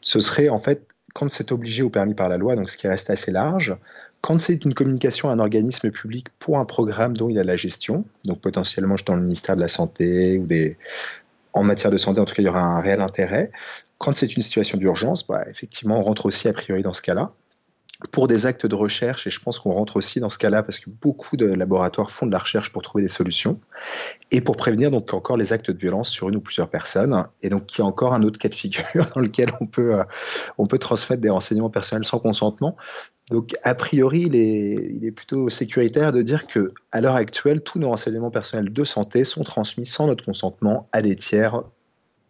Ce serait en fait quand c'est obligé ou permis par la loi, donc ce qui reste assez large, quand c'est une communication à un organisme public pour un programme dont il a la gestion, donc potentiellement dans le ministère de la Santé ou des, en matière de santé, en tout cas, il y aura un réel intérêt. Quand c'est une situation d'urgence, bah, effectivement, on rentre aussi a priori dans ce cas-là. Pour des actes de recherche, et je pense qu'on rentre aussi dans ce cas-là parce que beaucoup de laboratoires font de la recherche pour trouver des solutions, et pour prévenir donc encore les actes de violence sur une ou plusieurs personnes. Et donc il y a encore un autre cas de figure dans lequel on peut, euh, on peut transmettre des renseignements personnels sans consentement. Donc, a priori, il est, il est, plutôt sécuritaire de dire que, à l'heure actuelle, tous nos renseignements personnels de santé sont transmis sans notre consentement à des tiers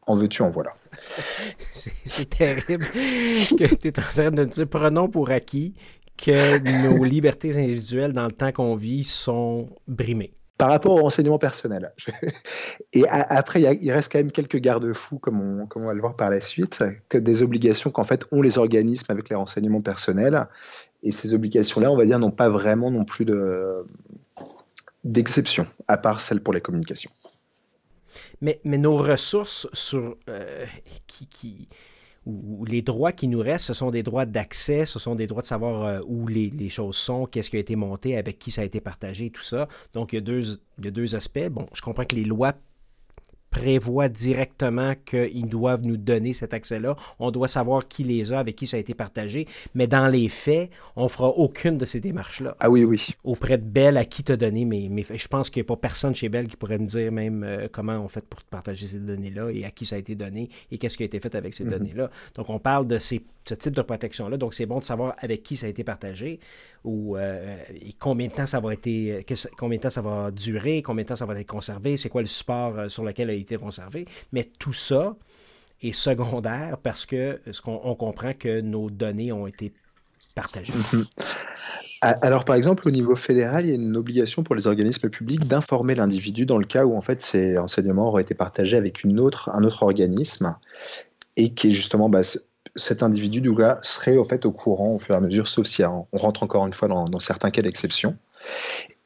en veux-tu, en voilà. C'est terrible que tu es en train de dire prenons pour acquis que nos libertés individuelles dans le temps qu'on vit sont brimées. Par rapport au renseignement personnel. Et après, il reste quand même quelques garde-fous, comme on, comme on va le voir par la suite, que des obligations qu'en fait ont les organismes avec les renseignements personnels. Et ces obligations-là, on va dire, n'ont pas vraiment non plus d'exception, à part celles pour les communications. Mais, mais nos ressources sur euh, qui, qui ou les droits qui nous restent, ce sont des droits d'accès, ce sont des droits de savoir euh, où les, les, choses sont, qu'est-ce qui a été monté, avec qui ça a été partagé, tout ça. Donc, il y, a deux, il y a deux aspects. Bon, je comprends que les lois prévoit directement qu'ils doivent nous donner cet accès-là. On doit savoir qui les a, avec qui ça a été partagé. Mais dans les faits, on fera aucune de ces démarches-là. Ah oui, oui. Auprès de Bell, à qui t'a donné mais, mais je pense qu'il n'y a pas personne chez Bell qui pourrait me dire même euh, comment on fait pour partager ces données-là et à qui ça a été donné et qu'est-ce qui a été fait avec ces mhm. données-là. Donc, on parle de ces, ce type de protection-là. Donc, c'est bon de savoir avec qui ça a été partagé ou euh, combien de temps ça va être, combien de temps ça va durer, combien de temps ça va être conservé, c'est quoi le support euh, sur lequel a été conservé. Mais tout ça est secondaire parce que ce qu'on on comprend que nos données ont été partagées. Mhm. Alors, par exemple, au niveau fédéral, il y a une obligation pour les organismes publics d'informer l'individu dans le cas où en fait ces renseignements auraient été partagés avec une autre, un autre organisme et qui est justement bah, cet individu du là serait au fait au courant au fur et à mesure, sauf si on rentre encore une fois dans, certains cas d'exception.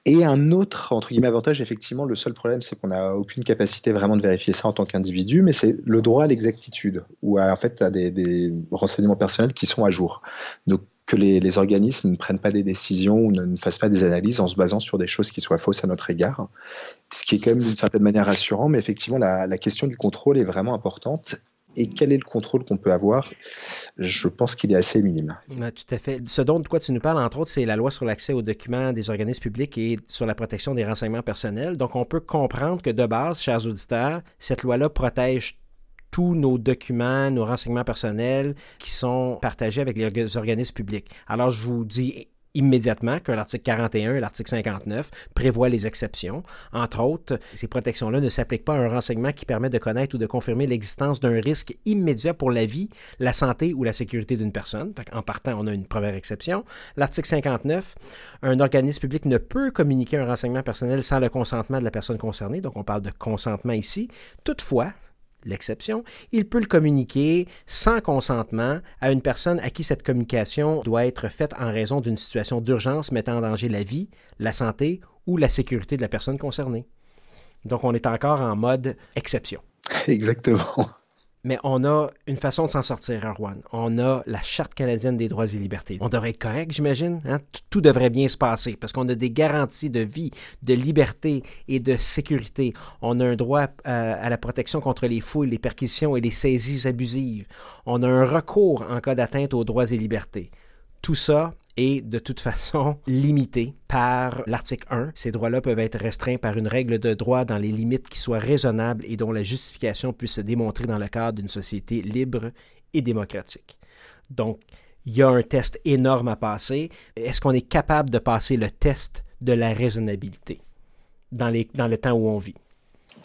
Et un autre, entre guillemets, avantage, effectivement, le seul problème, c'est qu'on n'a aucune capacité vraiment de vérifier ça en tant qu'individu, mais c'est le droit à l'exactitude, ou à, en fait à des, renseignements personnels qui sont à jour. Donc, que les, organismes ne prennent pas des décisions ou ne, fassent pas des analyses en se basant sur des choses qui soient fausses à notre égard, ce qui est quand même d'une certaine manière rassurant, mais effectivement, la question du contrôle est vraiment importante et quel est le contrôle qu'on peut avoir? Je pense qu'il est assez minime. tout à fait. Ce dont quoi tu nous parles, entre autres, c'est la loi sur l'accès aux documents des organismes publics et sur la protection des renseignements personnels. Donc, on peut comprendre que de base, chers auditeurs, cette loi-là protège tous nos documents, nos renseignements personnels qui sont partagés avec les organismes publics. Alors, je vous dis immédiatement que l'article 41 et l'article 59 prévoient les exceptions. Entre autres, ces protections-là ne s'appliquent pas à un renseignement qui permet de connaître ou de confirmer l'existence d'un risque immédiat pour la vie, la santé ou la sécurité d'une personne. En partant, on a une première exception. L'article 59, un organisme public ne peut communiquer un renseignement personnel sans le consentement de la personne concernée. Donc, on parle de consentement ici. Toutefois, l'exception, il peut le communiquer sans consentement à une personne à qui cette communication doit être faite en raison d'une situation d'urgence mettant en danger la vie, la santé ou la sécurité de la personne concernée. Donc on est encore en mode exception. Exactement. Mais on a une façon de s'en sortir, Erwan. On a la Charte canadienne des droits et libertés. On devrait être correct, j'imagine. Hein? Tout devrait bien se passer parce qu'on a des garanties de vie, de liberté et de sécurité. On a un droit euh, à, la protection contre les fouilles, les perquisitions et les saisies abusives. On a un recours en cas d'atteinte aux droits et libertés. Tout ça est de toute façon limité par l'article 1. Ces droits-là peuvent être restreints par une règle de droit dans les limites qui soient raisonnables et dont la justification puisse se démontrer dans le cadre d'une société libre et démocratique. Donc, il y a un test énorme à passer. Est-ce qu'on est capable de passer le test de la raisonnabilité dans, les, dans le temps où on vit?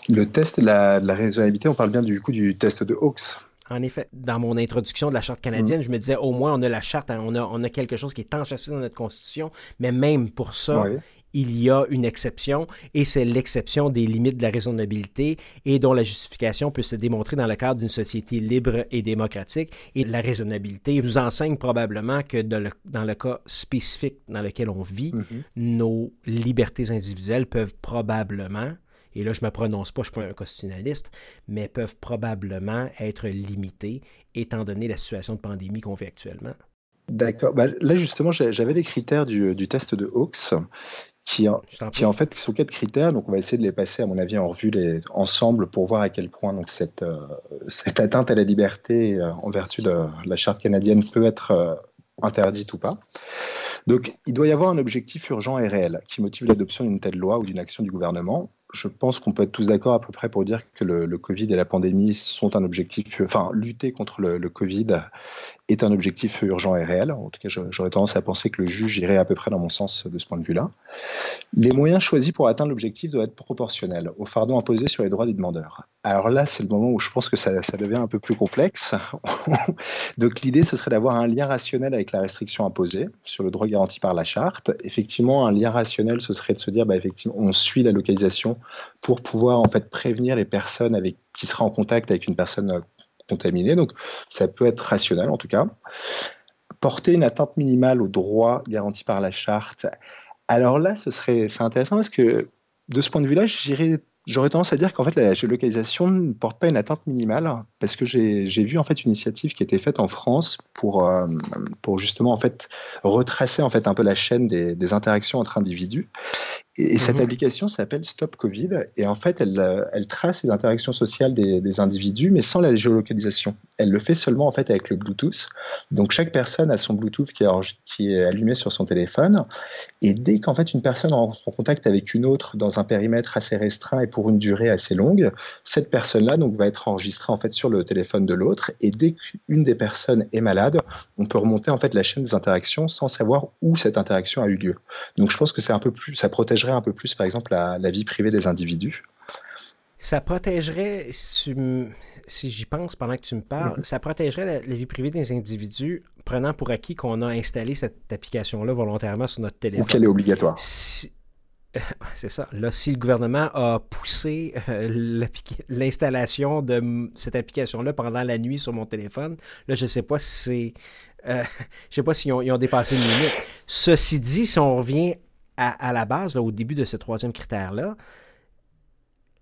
Le test de la, de la raisonnabilité, on parle bien du coup du test de Hawkes. En effet, dans mon introduction de la Charte canadienne, je me disais au moins on a la Charte, hein, on, a, on a quelque chose qui est enchâssé dans notre Constitution, mais même pour ça, il y a une exception, et c'est l'exception des limites de la raisonnabilité et dont la justification peut se démontrer dans le cadre d'une société libre et démocratique. Et la raisonnabilité vous enseigne probablement que dans le, dans le cas spécifique dans lequel on vit, mm-hmm. nos libertés individuelles peuvent probablement et là je ne me prononce pas, je ne suis pas un constitutionnaliste, mais peuvent probablement être limités étant donné la situation de pandémie qu'on vit actuellement. D'accord. Bah, là, justement, j'avais les critères du, test de Hawkes qui, qui en fait sont quatre critères. Donc, on va essayer de les passer, à mon avis, en revue les, ensemble pour voir à quel point donc, cette, euh, cette atteinte à la liberté euh, en vertu de la charte canadienne peut être euh, interdite ou pas. Donc, il doit y avoir un objectif urgent et réel qui motive l'adoption d'une telle loi ou d'une action du gouvernement je pense qu'on peut être tous d'accord à peu près pour dire que le, Covid et la pandémie sont un objectif, enfin, lutter contre le, Covid est un objectif urgent et réel. En tout cas, j'aurais tendance à penser que le juge irait à peu près dans mon sens de ce point de vue-là. Les moyens choisis pour atteindre l'objectif doivent être proportionnels au fardeau imposé sur les droits des demandeurs. Alors là, c'est le moment où je pense que ça, devient un peu plus complexe. Donc l'idée, ce serait d'avoir un lien rationnel avec la restriction imposée sur le droit garanti par la charte. Effectivement, un lien rationnel, ce serait de se dire, bah, effectivement, on suit la localisation pour pouvoir en fait prévenir les personnes avec qui seraient en contact avec une personne contaminée. Donc ça peut être rationnel en tout cas. Porter une atteinte minimale aux droits garantis par la charte. Alors là, ce serait, c'est intéressant parce que de ce point de vue-là, J'aurais tendance à dire qu'en fait la géolocalisation ne porte pas une atteinte minimale parce que j'ai vu en fait une initiative qui été faite en France pour, euh, pour justement en fait retracer en fait un peu la chaîne des, des interactions entre individus et, cette mhm. application s'appelle Stop Covid. Et en fait, elle, euh, elle trace les interactions sociales des, des, individus, mais sans la géolocalisation. Elle le fait seulement en fait avec le Bluetooth. Donc chaque personne a son Bluetooth qui est, qui est allumé sur son téléphone. Et dès qu'en fait une personne rentre en contact avec une autre dans un périmètre assez restreint et pour une durée assez longue, cette personne-là donc va être enregistrée en fait sur le téléphone de l'autre. Et dès qu'une des personnes est malade, on peut remonter en fait la chaîne des interactions sans savoir où cette interaction a eu lieu. Donc je pense que c'est un peu plus, ça protège un peu plus, par exemple, la, vie privée des individus. Ça protégerait, si, j'y pense pendant que tu me parles, ça protégerait la, vie privée des individus, prenant pour acquis qu'on a installé cette application-là volontairement sur notre téléphone. Ou qu'elle est obligatoire. c'est ça. Là, si le gouvernement a poussé euh, l'installation de cette application-là pendant la nuit sur mon téléphone, là, je ne sais pas si. Euh, je sais pas s'ils ont, ont, dépassé une limite. Ceci dit, si on revient à, la base, au début de ce troisième critère-là,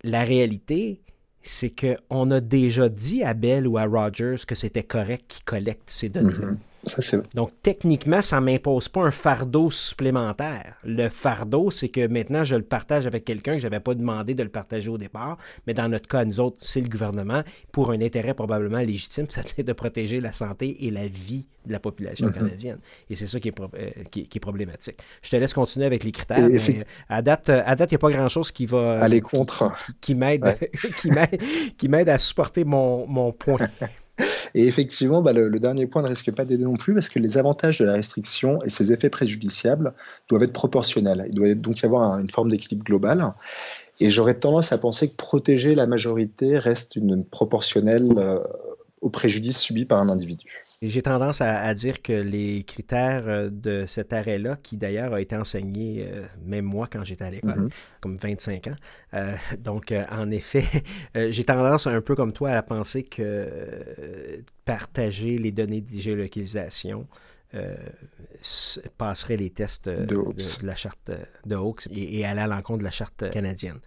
la réalité, c'est qu'on a déjà dit à Bell ou à Rogers que c'était correct qu'ils collectent ces données-là. Donc, techniquement, ça ne m'impose pas un fardeau supplémentaire. Le fardeau, c'est que maintenant, je le partage avec quelqu'un que je n'avais pas demandé de le partager au départ. Mais dans notre cas, nous autres, c'est le gouvernement, pour un intérêt probablement légitime, c'est de protéger la santé et la vie de la population mm-hmm. canadienne. Et c'est ça qui est, euh, qui, est, problématique. Je te laisse continuer avec les critères. Mais à date, il n'y a pas grand-chose qui va... Aller contre. Qui, qui m'aide à supporter mon, mon point. Et effectivement, bah, le, dernier point ne risque pas d'aider non plus parce que les avantages de la restriction et ses effets préjudiciables doivent être proportionnels. Il doit donc y avoir une forme d'équilibre global. Et j'aurais tendance à penser que protéger la majorité reste une, proportionnelle euh, au préjudice subi par un individu. J'ai tendance à, dire que les critères euh, de cet arrêt-là, qui d'ailleurs a été enseigné euh, même moi quand j'étais à l'école, mhm. comme 25 ans, euh, donc en effet, j'ai tendance un peu comme toi à penser que partager les données de géolocalisation passerait les tests de, la charte de Hawks et, et allait à l'encontre de la charte canadienne.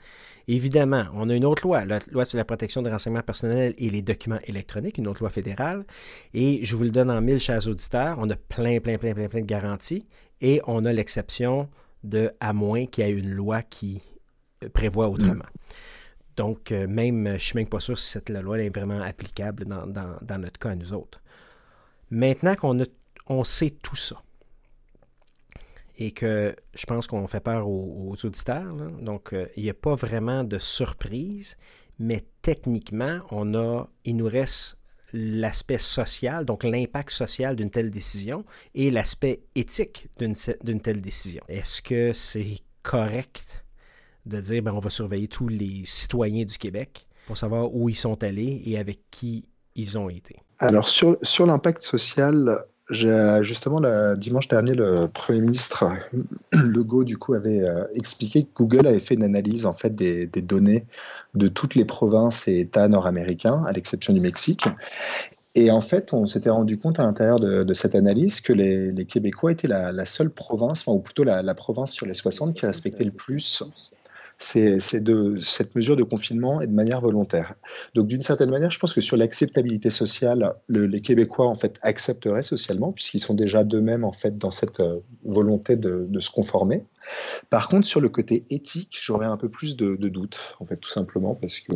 Évidemment, on a une autre loi, la loi sur la protection des renseignements personnels et les documents électroniques, une autre loi fédérale. Et je vous le donne en mille, chers auditeurs, on a plein, plein, plein, plein, plein de garanties. Et on a l'exception de à moins qu'il y ait une loi qui euh, prévoit autrement. Donc, euh, même, je ne suis même pas sûr si cette loi est vraiment applicable dans, notre cas à nous autres. Maintenant qu'on on sait tout ça, et que je pense qu'on fait peur aux, auditeurs. Donc, euh, il n'y a pas vraiment de surprise, mais techniquement, on a, il nous reste l'aspect social, donc l'impact social d'une telle décision, et l'aspect éthique d'une telle décision. Est-ce que c'est correct de dire, ben, on va surveiller tous les citoyens du Québec pour savoir où ils sont allés et avec qui ils ont été? Alors, sur, sur l'impact social, Justement, le dimanche dernier, le Premier ministre Legault du coup, avait euh, expliqué que Google avait fait une analyse en fait, des, données de toutes les provinces et États nord-américains, à l'exception du Mexique. Et en fait, on s'était rendu compte à l'intérieur de, cette analyse que les, Québécois étaient la, seule province, ou plutôt la, la, province sur les 60 qui respectait le plus c'est de cette mesure de confinement et de manière volontaire. Donc d'une certaine manière, je pense que sur l'acceptabilité sociale, les Québécois en fait accepteraient socialement puisqu'ils sont déjà d'eux-mêmes en fait dans cette euh, volonté de, se conformer. Par contre, sur le côté éthique, j'aurais un peu plus de, doutes en fait tout simplement parce que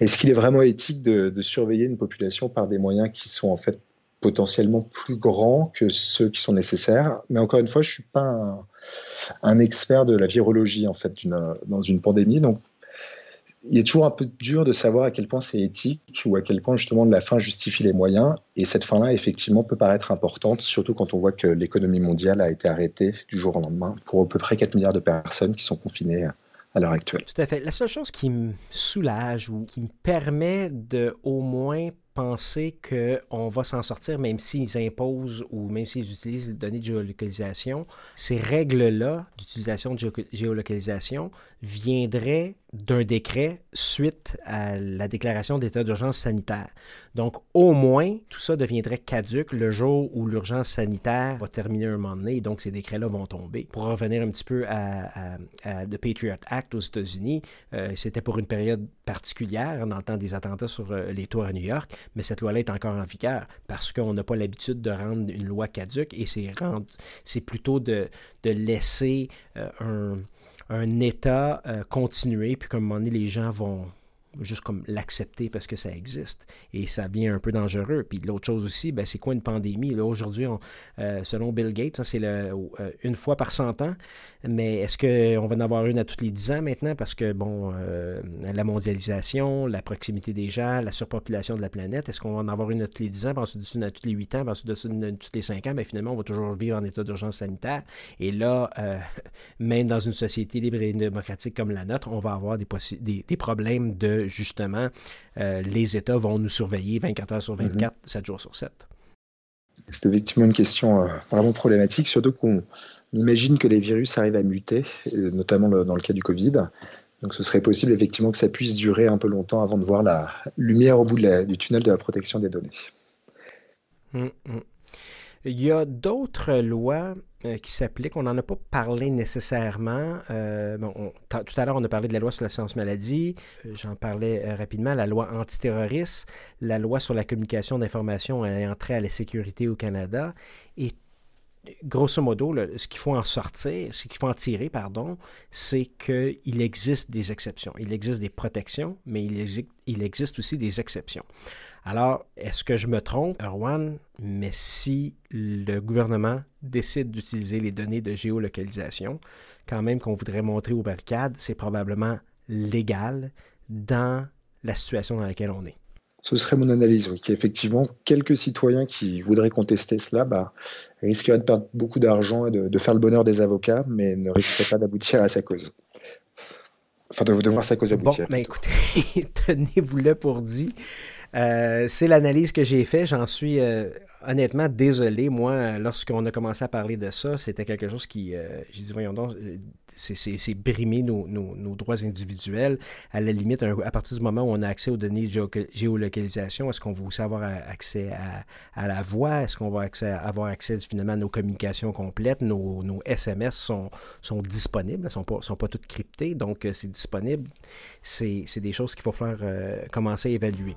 est-ce qu'il est vraiment éthique de, de surveiller une population par des moyens qui sont en fait potentiellement plus grands que ceux qui sont nécessaires. Mais encore une fois, je suis pas un, expert de la virologie en fait dans une pandémie, donc il est toujours un peu dur de savoir à quel point c'est éthique ou à quel point justement la fin justifie les moyens. Et cette fin-là, effectivement, peut paraître importante, surtout quand on voit que l'économie mondiale a été arrêtée du jour au lendemain pour à peu près 4 milliards de personnes qui sont confinées à l'heure actuelle. Tout à fait. La seule chose qui me soulage ou qui me permet de au moins penser qu'on va s'en sortir, même s'ils imposent ou même s'ils utilisent les données de géolocalisation, ces règles-là d'utilisation de géolocalisation viendraient d'un décret suite à la déclaration d'état d'urgence sanitaire. Donc, au moins, tout ça deviendrait caduque le jour où l'urgence sanitaire va terminer un moment donné, et donc ces décrets-là vont tomber. Pour revenir un petit peu à, The Patriot Act aux États-Unis, euh, c'était pour une période particulière, dans le des attentats sur euh, les tours à New York, mais cette loi-là est encore en vigueur parce qu'on n'a pas l'habitude de rendre une loi caduque et c'est, c'est plutôt de, de laisser euh, un un état euh, continué, puis comme un moment donné, les gens vont juste comme l'accepter parce que ça existe. Et ça devient un peu dangereux. Puis l'autre chose aussi, ben, c'est quoi une pandémie? Là, aujourd'hui, euh, selon Bill Gates, c'est euh, une fois par 100 ans. Mais est-ce qu'on va en avoir une à tous les 10 ans maintenant? Parce que, bon, euh, la mondialisation, la proximité des gens, la surpopulation de la planète, est-ce qu'on va en avoir une à tous les 10 ans, puis ensuite une à tous les 8 ans, puis ensuite une à tous les 5 ans? Mais ben, finalement, on va toujours vivre en état d'urgence sanitaire. Et là, même dans une société libre et démocratique comme la nôtre, on va avoir des, des, des problèmes de justement, euh, les États vont nous surveiller 24 heures sur 24, 7 mhm. jours sur 7. C'est effectivement une question euh, vraiment problématique, surtout qu'on imagine que les virus arrivent à muter, notamment dans le cas du Covid. Donc ce serait possible effectivement que ça puisse durer un peu longtemps avant de voir la lumière au bout du tunnel de la protection des données. Hum, hum. Il y a d'autres lois qui s'appliquent. On n'en a pas parlé nécessairement. Euh, tout à l'heure, on a parlé de la loi sur la science maladie. Euh, j'en parlais rapidement. La loi antiterroriste, la loi sur la communication d'informations ayant trait à la sécurité au Canada. Et grosso modo, ce qu'il faut en sortir, ce qu'il faut en tirer, pardon, c'est qu'il existe des exceptions. Il existe des protections, mais il existe aussi des exceptions. Alors, est-ce que je me trompe, Erwan? Mais si le gouvernement décide d'utiliser les données de géolocalisation, quand même qu'on voudrait montrer aux barricades, c'est probablement légal dans la situation dans laquelle on est. Ce serait mon analyse, oui, qu'effectivement, quelques citoyens qui voudraient contester cela bah, risqueraient de perdre beaucoup d'argent et de, faire le bonheur des avocats, mais ne risqueraient pas d'aboutir à sa cause. Enfin, de, voir sa cause aboutir. Bon, mais écoutez, tenez-vous le pour dit. Euh, c'est l'analyse que j'ai faite. J'en suis euh, honnêtement, désolé, moi, lorsqu'on a commencé à parler de ça, c'était quelque chose qui, euh, j'ai dit, voyons donc, euh, c'est brimer nos, nos, droits individuels. À la limite, à partir du moment où on a accès aux données de géolocalisation, est-ce qu'on va aussi avoir accès à, à la voix? Est-ce qu'on va accès, avoir accès finalement à nos communications complètes? Nos, nos SMS sont, sont disponibles, ne sont pas, sont pas toutes cryptées, donc euh, c'est disponible. C'est des choses qu'il faut faire commencer à évaluer.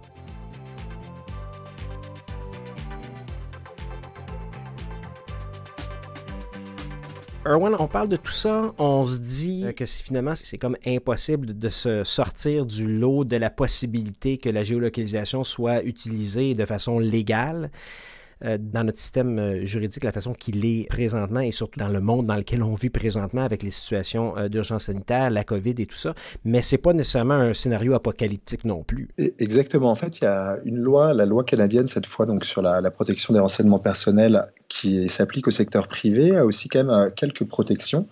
Erwan, on parle de tout ça, on se dit euh, que finalement c'est comme impossible de se sortir du lot de la possibilité que la géolocalisation soit utilisée de façon légale. Euh, dans notre système euh, juridique, la façon qu'il est présentement et surtout dans le monde dans lequel on vit présentement avec les situations d'urgence sanitaire, la COVID et tout ça. Mais c'est pas nécessairement un scénario apocalyptique non plus. Exactement. En fait, il y a une loi, la loi canadienne cette fois, donc sur la, protection des renseignements personnels qui s'applique au secteur privé, a aussi quand même quelques protections,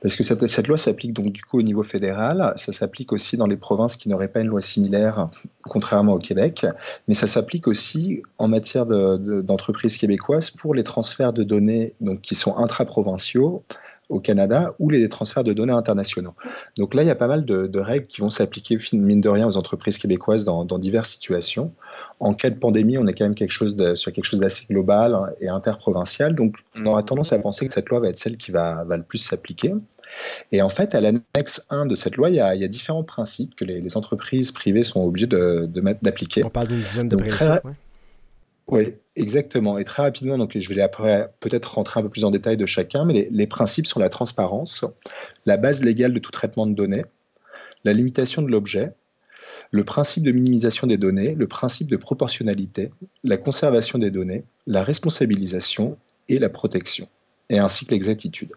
parce que cette, loi s'applique donc du coup au niveau fédéral, ça s'applique aussi dans les provinces qui n'auraient pas une loi similaire, contrairement au Québec, mais ça s'applique aussi en matière d'entreprise entreprises québécoises pour les transferts de données qui sont intraprovinciaux au Canada ou les transferts de données internationaux. Donc là, il y a pas mal de, règles qui vont s'appliquer, mine de rien, aux entreprises québécoises dans, diverses situations. En cas de pandémie, on est quand même quelque chose de, sur quelque chose d'assez global et interprovincial. Donc on aura tendance à penser que cette loi va être celle qui va, va le plus s'appliquer. Et en fait, à l'annexe 1 de cette loi, il y a, il y a différents principes que les, entreprises privées sont obligées de, d'appliquer. On parle d'une dizaine de principes. Oui, exactement. Et très rapidement, donc je vais après peut-être rentrer un peu plus en détail de chacun, mais les, principes sont la transparence, la base légale de tout traitement de données, la limitation de l'objet, le principe de minimisation des données, le principe de proportionnalité, la conservation des données, la responsabilisation et la protection, et ainsi que l'exactitude.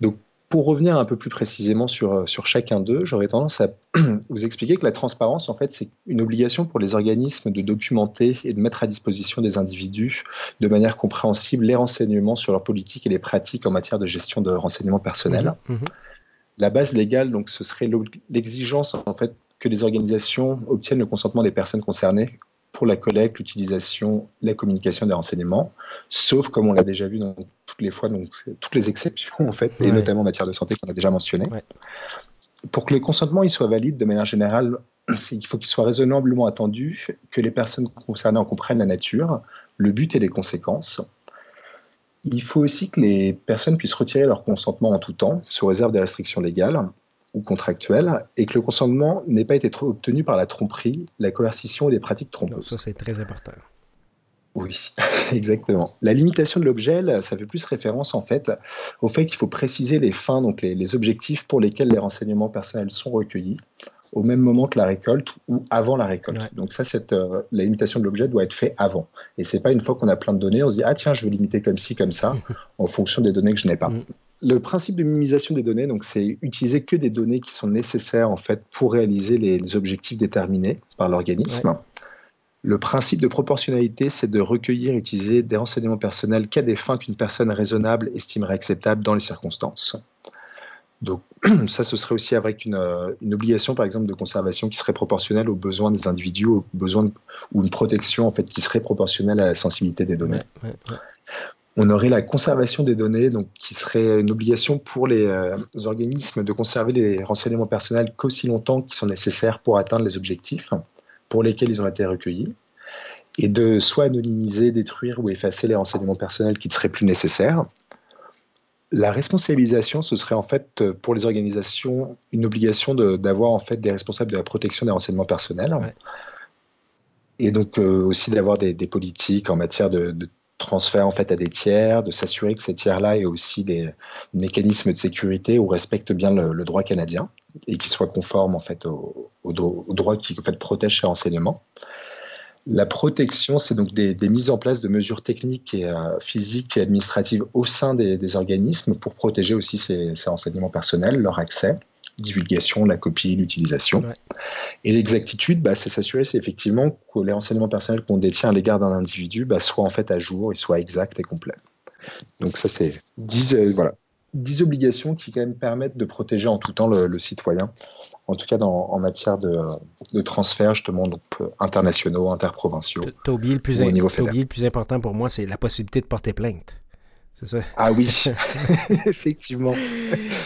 Donc pour revenir un peu plus précisément sur, euh, sur chacun d'eux, j'aurais tendance à vous expliquer que la transparence, en fait, c'est une obligation pour les organismes de documenter et de mettre à disposition des individus de manière compréhensible les renseignements sur leur politique et les pratiques en matière de gestion de renseignements personnels. Mmh, mmh. La base légale, donc, ce serait l'exigence, en fait, que les organisations obtiennent le consentement des personnes concernées pour la collecte, l'utilisation, la communication des renseignements, sauf, comme on l'a déjà vu dans toutes les fois, donc toutes les exceptions en fait, et notamment en matière de santé qu'on a déjà mentionné. Pour que le consentement il soit valide de manière générale, il faut qu'il soit raisonnablement attendu, que les personnes concernées en comprennent la nature, le but et les conséquences. Il faut aussi que les personnes puissent retirer leur consentement en tout temps, sous réserve des restrictions légales ou contractuelle et que le consentement n'ait pas été obtenu par la tromperie, la coercition ou des pratiques trompeuses. Ça, c'est très important. Oui, exactement. La limitation de l'objet, ça fait plus référence en fait au fait qu'il faut préciser les fins, donc les, objectifs pour lesquels les renseignements personnels sont recueillis au même moment que la récolte ou avant la récolte. Donc ça, cette, euh, la limitation de l'objet doit être faite avant. Et c'est pas une fois qu'on a plein de données, on se dit ah tiens, je veux limiter comme ci comme ça en fonction des données que je n'ai pas. Le principe de minimisation des données, donc, c'est utiliser que des données qui sont nécessaires en fait pour réaliser les, objectifs déterminés par l'organisme. Le principe de proportionnalité, c'est de recueillir et utiliser des renseignements personnels qu'à des fins qu'une personne raisonnable estimerait acceptables dans les circonstances. Donc ça, ce serait aussi avec une, obligation, par exemple, de conservation qui serait proportionnelle aux besoins des individus, aux besoins ou une protection en fait qui serait proportionnelle à la sensibilité des données on aurait la conservation des données, donc qui serait une obligation pour les, euh, organismes de conserver les renseignements personnels qu'aussi longtemps qu'ils sont nécessaires pour atteindre les objectifs pour lesquels ils ont été recueillis, et de soit anonymiser, détruire ou effacer les renseignements personnels qui ne seraient plus nécessaires. La responsabilisation, ce serait en fait pour les organisations une obligation d'avoir en fait des responsables de la protection des renseignements personnels. Et donc euh, aussi d'avoir des, politiques en matière de, de transfert en fait à des tiers, de s'assurer que ces tiers-là aient aussi des mécanismes de sécurité ou respectent bien le, droit canadien et qu'ils soient conformes en fait au, droit qui en fait protège ces renseignements. La protection, c'est donc des, mises en place de mesures techniques et euh, physiques et administratives au sein des, organismes pour protéger aussi ces, ces renseignements personnels, leur accès divulgation, la copie, l'utilisation. Et l'exactitude, bah, c'est s'assurer c'est effectivement que les renseignements personnels qu'on détient à l'égard d'un individu bah, soient en fait à jour, et soient exacts et complets. Donc ça c'est 10, euh, voilà, 10 obligations qui quand même permettent de protéger en tout temps le, citoyen, en tout cas dans, en matière de, de transferts justement donc, internationaux, interprovinciaux. Toby, le plus, le plus important pour moi, c'est la possibilité de porter plainte. C'est ça? Ah oui, effectivement.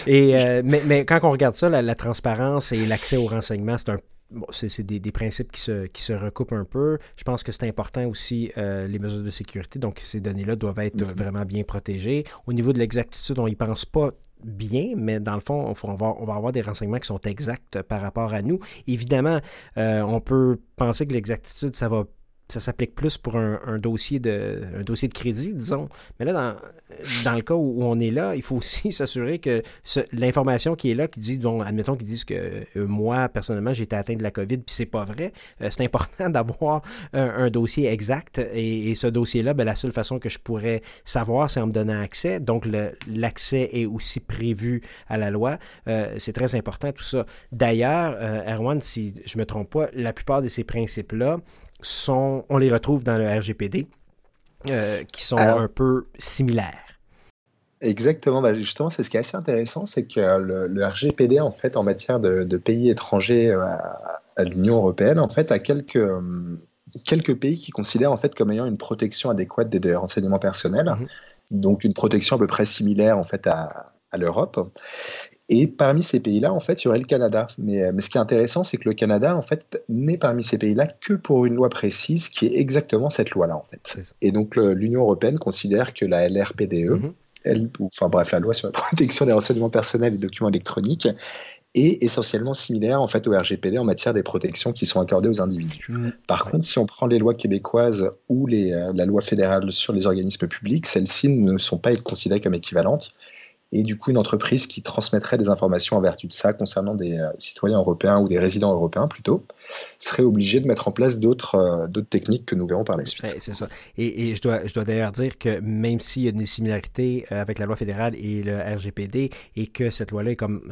Et, euh, mais, mais, quand on regarde ça, la, la transparence et l'accès aux renseignements, c'est un Bon, c'est des, des, principes qui se, qui se recoupent un peu. Je pense que c'est important aussi euh, les mesures de sécurité. Donc, ces données-là doivent être mm-hmm. vraiment bien protégées. Au niveau de l'exactitude, on n'y pense pas bien, mais dans le fond, on, va, on va avoir des renseignements qui sont exacts par rapport à nous. Évidemment, euh, on peut penser que l'exactitude, ça va ça s'applique plus pour un, dossier de, un dossier de crédit, disons. Mais là, dans, dans le cas où, on est là, il faut aussi s'assurer que l'information qui est là, qui dit, disons, admettons qu'ils disent que euh, moi, personnellement, j'ai été atteint de la COVID, puis c'est pas vrai, euh, c'est important d'avoir un, dossier exact. Et, ce dossier-là, ben, la seule façon que je pourrais savoir, c'est en me donnant accès. Donc, l'accès est aussi prévu à la loi. Euh, c'est très important, tout ça. D'ailleurs, Erwan, si je me trompe pas, la plupart de ces principes-là, sont, on les retrouve dans le RGPD, euh, qui sont un peu similaires. Exactement, bah, justement, c'est ce qui est assez intéressant, c'est que le, RGPD, en fait, en matière de, pays étrangers euh, à, l'Union européenne, en fait, a quelques, euh, quelques pays qui considèrent en fait comme ayant une protection adéquate des, renseignements personnels, mhm. donc une protection à peu près similaire en fait à, à l'Europe. Et parmi ces pays-là, en fait, il y aurait le Canada. Mais, euh, mais ce qui est intéressant, c'est que le Canada, en fait, n'est parmi ces pays-là que pour une loi précise qui est exactement cette loi-là, en fait. Et donc, l'Union européenne considère que la LRPDE, mhm. elle, enfin bref, la loi sur la protection des renseignements personnels et documents électroniques, est essentiellement similaire en fait au RGPD en matière des protections qui sont accordées aux individus. Mhm. Par contre, si on prend les lois québécoises ou les, euh, la loi fédérale sur les organismes publics, celles-ci ne sont pas considérées comme équivalentes et du coup une entreprise qui transmettrait des informations en vertu de ça concernant des euh, citoyens européens ou des résidents européens plutôt, serait obligée de mettre en place d'autres euh, d'autres techniques que nous verrons par la suite. c'est ça. Et, je dois, je dois d'ailleurs dire que même s'il y a des similarités euh, avec la loi fédérale et le RGPD et que cette loi-là est comme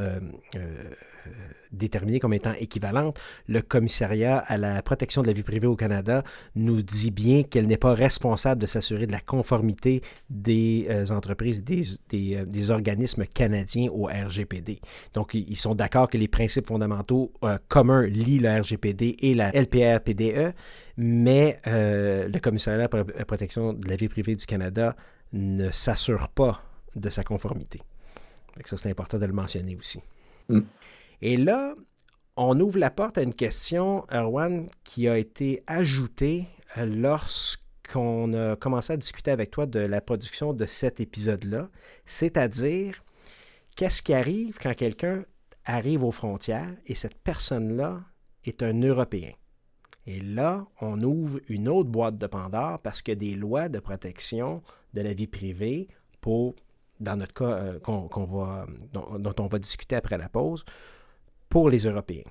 déterminée comme étant équivalente, le commissariat à la protection de la vie privée au Canada nous dit bien qu'elle n'est pas responsable de s'assurer de la conformité des euh, entreprises, des, euh, des, organismes canadiens au RGPD. Donc, ils sont d'accord que les principes fondamentaux euh, communs lient le RGPD et la LPRPDE, mais le commissariat à la protection de la vie privée du Canada ne s'assure pas de sa conformité. ça, c'est important de le mentionner aussi. Mm. Et là, on ouvre la porte à une question, Erwan, qui a été ajoutée euh, lorsqu'on a commencé à discuter avec toi de la production de cet épisode-là, c'est-à-dire qu'est-ce qui arrive quand quelqu'un arrive aux frontières et cette personne-là est un Européen? Et là, on ouvre une autre boîte de Pandore parce que des lois de protection de la vie privée pour, dans notre cas, euh, qu'on, va, dont, on va discuter après la pause, pour les Européens.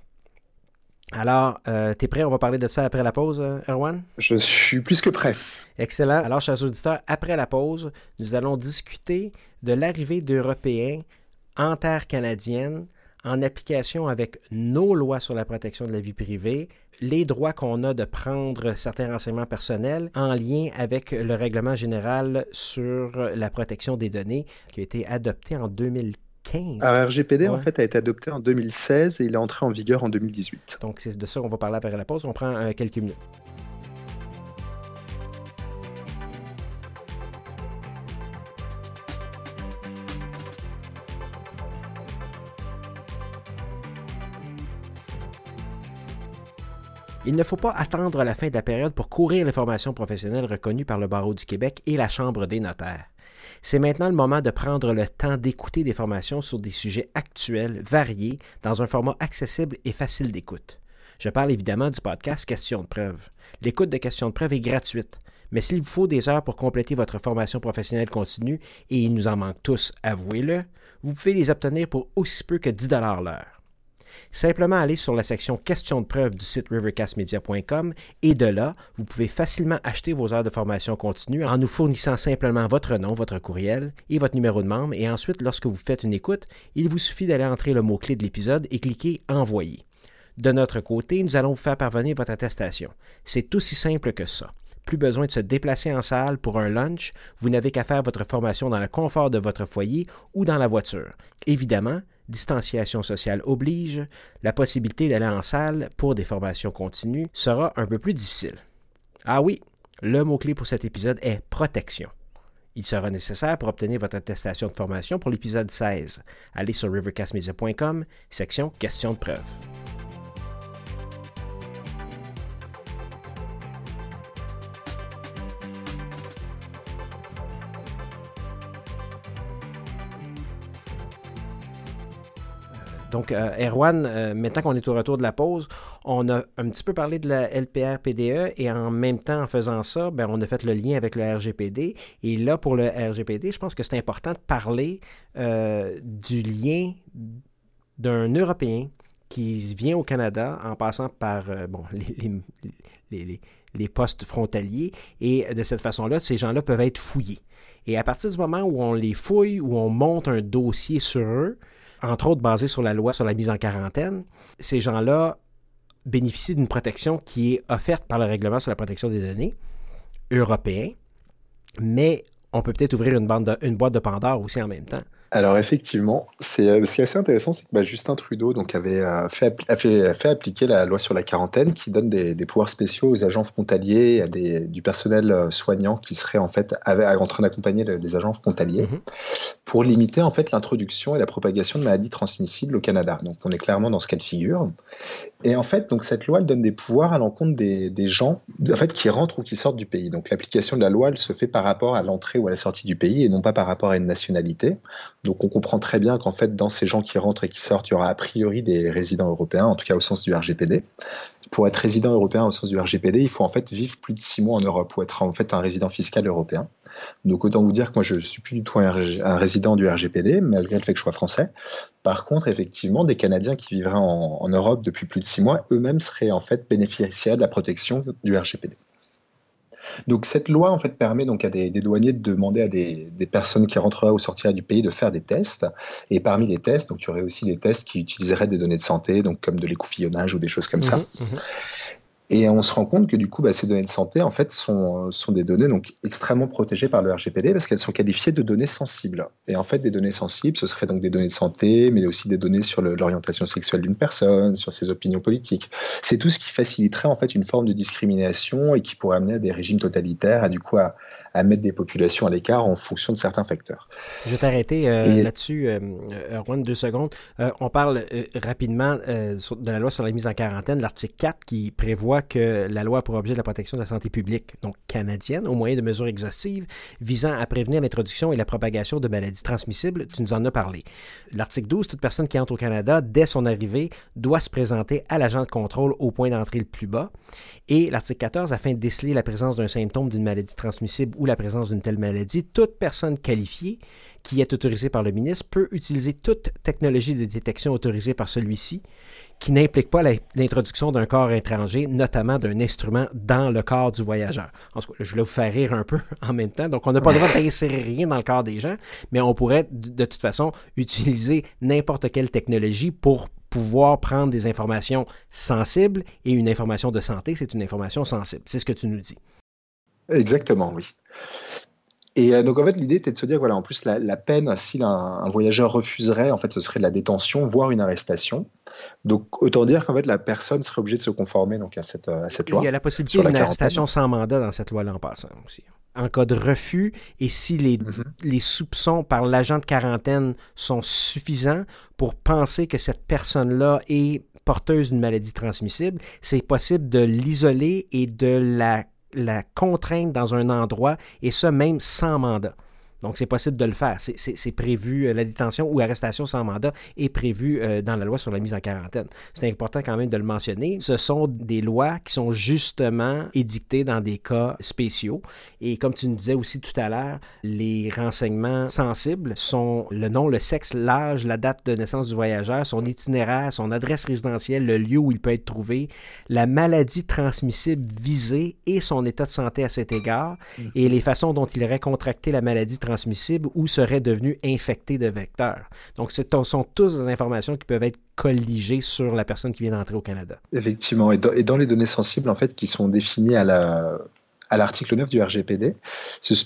Alors, euh, tu es prêt? On va parler de ça après la pause, Erwan? Je suis plus que prêt. Excellent. Alors, chers auditeurs, après la pause, nous allons discuter de l'arrivée d'Européens en terre canadienne en application avec nos lois sur la protection de la vie privée, les droits qu'on a de prendre certains renseignements personnels en lien avec le règlement général sur la protection des données qui a été adopté en 2015 alors, RGPD, en fait, a été adopté en 2016 et il est entré en vigueur en 2018. Donc, c'est de ça qu'on va parler après la pause. On prend euh, quelques minutes. Il ne faut pas attendre la fin de la période pour courir les formations professionnelles reconnues par le Barreau du Québec et la Chambre des notaires. C'est maintenant le moment de prendre le temps d'écouter des formations sur des sujets actuels, variés, dans un format accessible et facile d'écoute. Je parle évidemment du podcast Questions de preuve. L'écoute de questions de preuve est gratuite, mais s'il vous faut des heures pour compléter votre formation professionnelle continue, et il nous en manque tous, avouez-le, vous pouvez les obtenir pour aussi peu que 10 l'heure. Simplement aller sur la section questions de preuve du site rivercastmedia.com et de là, vous pouvez facilement acheter vos heures de formation continue en nous fournissant simplement votre nom, votre courriel et votre numéro de membre. Et ensuite, lorsque vous faites une écoute, il vous suffit d'aller entrer le mot-clé de l'épisode et cliquer Envoyer. De notre côté, nous allons vous faire parvenir votre attestation. C'est aussi simple que ça. Plus besoin de se déplacer en salle pour un lunch, vous n'avez qu'à faire votre formation dans le confort de votre foyer ou dans la voiture. Évidemment, distanciation sociale oblige, la possibilité d'aller en salle pour des formations continues sera un peu plus difficile. Ah oui, le mot-clé pour cet épisode est protection. Il sera nécessaire pour obtenir votre attestation de formation pour l'épisode 16. Allez sur rivercastmedia.com, section questions de preuve. Donc, euh, Erwan, euh, maintenant qu'on est au retour de la pause, on a un petit peu parlé de la LPR-PDE et en même temps, en faisant ça, ben, on a fait le lien avec le RGPD. Et là, pour le RGPD, je pense que c'est important de parler euh, du lien d'un Européen qui vient au Canada en passant par les, les, postes frontaliers. Et de cette façon-là, ces gens-là peuvent être fouillés. Et à partir du moment où on les fouille, où on monte un dossier sur eux, entre autres basé sur la loi sur la mise en quarantaine, ces gens-là bénéficient d'une protection qui est offerte par le règlement sur la protection des données européen, mais on peut peut-être ouvrir une boîte de Pandore aussi en même temps. Alors effectivement, c'est euh, ce qui est assez intéressant, c'est que bah, Justin Trudeau donc avait euh, fait, fait, fait, appliquer la loi sur la quarantaine, qui donne des, pouvoirs spéciaux aux agents frontaliers, à des, du personnel euh, soignant qui serait en fait en train d'accompagner les agents frontaliers, mhm. pour limiter en fait l'introduction et la propagation de maladies transmissibles au Canada. Donc on est clairement dans ce cas de figure. Et en fait, donc cette loi elle donne des pouvoirs à l'encontre des, des, gens en fait qui rentrent ou qui sortent du pays. Donc l'application de la loi elle se fait par rapport à l'entrée ou à la sortie du pays et non pas par rapport à une nationalité. Donc on comprend très bien qu'en fait, dans ces gens qui rentrent et qui sortent, il y aura a priori des résidents européens, en tout cas au sens du RGPD. Pour être résident européen au sens du RGPD, il faut en fait vivre plus de six mois en Europe ou être en fait un résident fiscal européen. Donc autant vous dire que moi je ne suis plus du tout un, résident du RGPD, malgré le fait que je sois français. Par contre, effectivement, des Canadiens qui vivraient en, en Europe depuis plus de six mois, eux-mêmes seraient en fait bénéficiaires de la protection du RGPD. Donc cette loi en fait permet donc à des, douaniers de demander à des, personnes qui rentreraient ou sortiraient du pays de faire des tests. Et parmi les tests, donc il y aurait aussi des tests qui utiliseraient des données de santé, donc comme de l'écoufillonnage ou des choses comme ça. Mmh mmh et on se rend compte que du coup, bah, ces données de santé, en fait, sont, sont des données donc extrêmement protégées par le RGPD parce qu'elles sont qualifiées de données sensibles. Et en fait, des données sensibles, ce seraient donc des données de santé, mais aussi des données sur l'orientation sexuelle d'une personne, sur ses opinions politiques. C'est tout ce qui faciliterait en fait une forme de discrimination et qui pourrait amener à des régimes totalitaires, à du coup à, à mettre des populations à l'écart en fonction de certains facteurs. Je vais t'arrêter euh, là-dessus, euh, Erwan, deux secondes. Euh, on parle euh, rapidement de la loi sur la mise en quarantaine, l'article 4 qui prévoit que la loi a pour objet de la protection de la santé publique, donc canadienne, au moyen de mesures exhaustives visant à prévenir l'introduction et la propagation de maladies transmissibles. Tu nous en as parlé. L'article 12, toute personne qui entre au Canada, dès son arrivée, doit se présenter à l'agent de contrôle au point d'entrée le plus bas. Et l'article 14, afin de déceler la présence d'un symptôme d'une maladie transmissible ou la présence d'une telle maladie, toute personne qualifiée qui est autorisée par le ministre peut utiliser toute technologie de détection autorisée par celui-ci qui n'implique pas l'introduction d'un corps étranger, notamment d'un instrument dans le corps du voyageur. En tout cas, je voulais vous faire rire un peu en même temps. Donc, on n'a pas le droit d'insérer rien dans le corps des gens, mais on pourrait de toute façon utiliser n'importe quelle technologie pour pouvoir prendre des informations sensibles et une information de santé, c'est une information sensible. C'est ce que tu nous dis. Exactement, oui. Et euh, donc en fait l'idée était de se dire voilà en plus la, peine si un, voyageur refuserait en fait ce serait de la détention voire une arrestation. Donc autant dire qu'en fait la personne serait obligée de se conformer donc à cette, à cette loi. Il y a la possibilité d'une arrestation sans mandat dans cette loi-là en passant aussi. En cas de refus et si les, mhm. les soupçons par l'agent de quarantaine sont suffisants pour penser que cette personne-là est porteuse d'une maladie transmissible, c'est possible de l'isoler et de la la contrainte dans un endroit, et ça même sans mandat. Donc, c'est possible de le faire. C'est prévu, euh, la détention ou arrestation sans mandat est prévue euh, dans la loi sur la mise en quarantaine. C'est important quand même de le mentionner. Ce sont des lois qui sont justement édictées dans des cas spéciaux. Et comme tu nous disais aussi tout à l'heure, les renseignements sensibles sont le nom, le sexe, l'âge, la date de naissance du voyageur, son itinéraire, son adresse résidentielle, le lieu où il peut être trouvé, la maladie transmissible visée et son état de santé à cet égard, mm. et les façons dont il aurait contracté la maladie transmissible transmissible ou serait devenu infecté de vecteurs. Donc, ce sont tous des informations qui peuvent être colligées sur la personne qui vient d'entrer au Canada. Effectivement. Et dans, les données sensibles, en fait, qui sont définies à la, à l'article 9 du RGPD.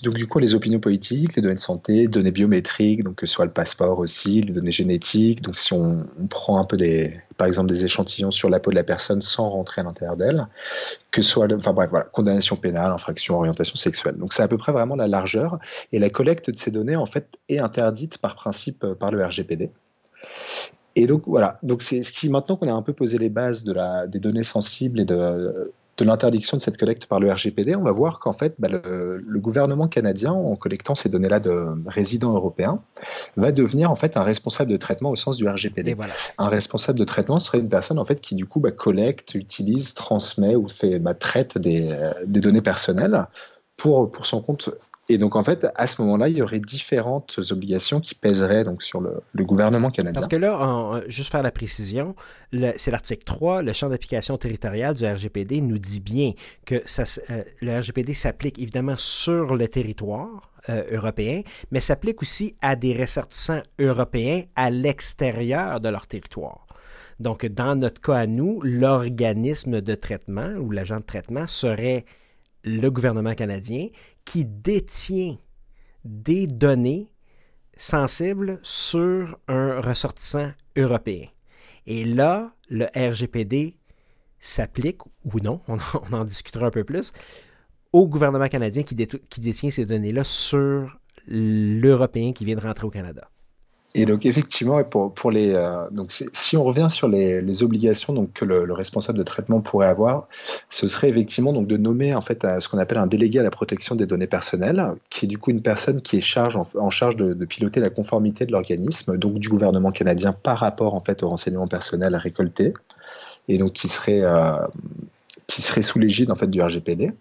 Donc, du coup, les opinions politiques, les données de santé, données biométriques, donc que ce soit le passeport aussi, les données génétiques. Donc, si on, prend un peu des, par exemple, des échantillons sur la peau de la personne sans rentrer à l'intérieur d'elle, que ce soit, enfin bref, voilà, condamnation pénale, infraction, orientation sexuelle. Donc, c'est à peu près vraiment la largeur. Et la collecte de ces données, en fait, est interdite par principe euh, par le RGPD. Et donc voilà, donc c'est ce qui maintenant qu'on a un peu posé les bases de la, des données sensibles et de, de l'interdiction de cette collecte par le RGPD, on va voir qu'en fait, bah, le, gouvernement canadien, en collectant ces données-là de résidents européens, va devenir en fait un responsable de traitement au sens du RGPD. Un responsable de traitement serait une personne en fait qui du coup bah, collecte, utilise, transmet ou fait bah, traite des, euh, des données personnelles pour, pour son compte et donc, en fait, à ce moment-là, il y aurait différentes obligations qui pèseraient donc, sur le, gouvernement canadien. Parce que là, juste faire la précision, c'est l'article 3, le champ d'application territorial du RGPD nous dit bien que euh, le RGPD s'applique évidemment sur le territoire euh, européen, mais s'applique aussi à des ressortissants européens à l'extérieur de leur territoire. Donc, dans notre cas à nous, l'organisme de traitement ou l'agent de traitement serait le gouvernement canadien qui détient des données sensibles sur un ressortissant européen. Et là, le RGPD s'applique, ou non, on, en discutera un peu plus, au gouvernement canadien qui, détient ces données-là sur l'Européen qui vient de rentrer au Canada. Et donc effectivement, pour, les, euh, donc si on revient sur les, obligations donc, que le, responsable de traitement pourrait avoir, ce serait effectivement donc, de nommer en fait ce qu'on appelle un délégué à la protection des données personnelles, qui est du coup une personne qui est charge, en, charge de, de, piloter la conformité de l'organisme, donc du gouvernement canadien par rapport en fait aux renseignements personnels récoltés, et donc qui serait euh, qui serait sous l'égide en fait du RGPD.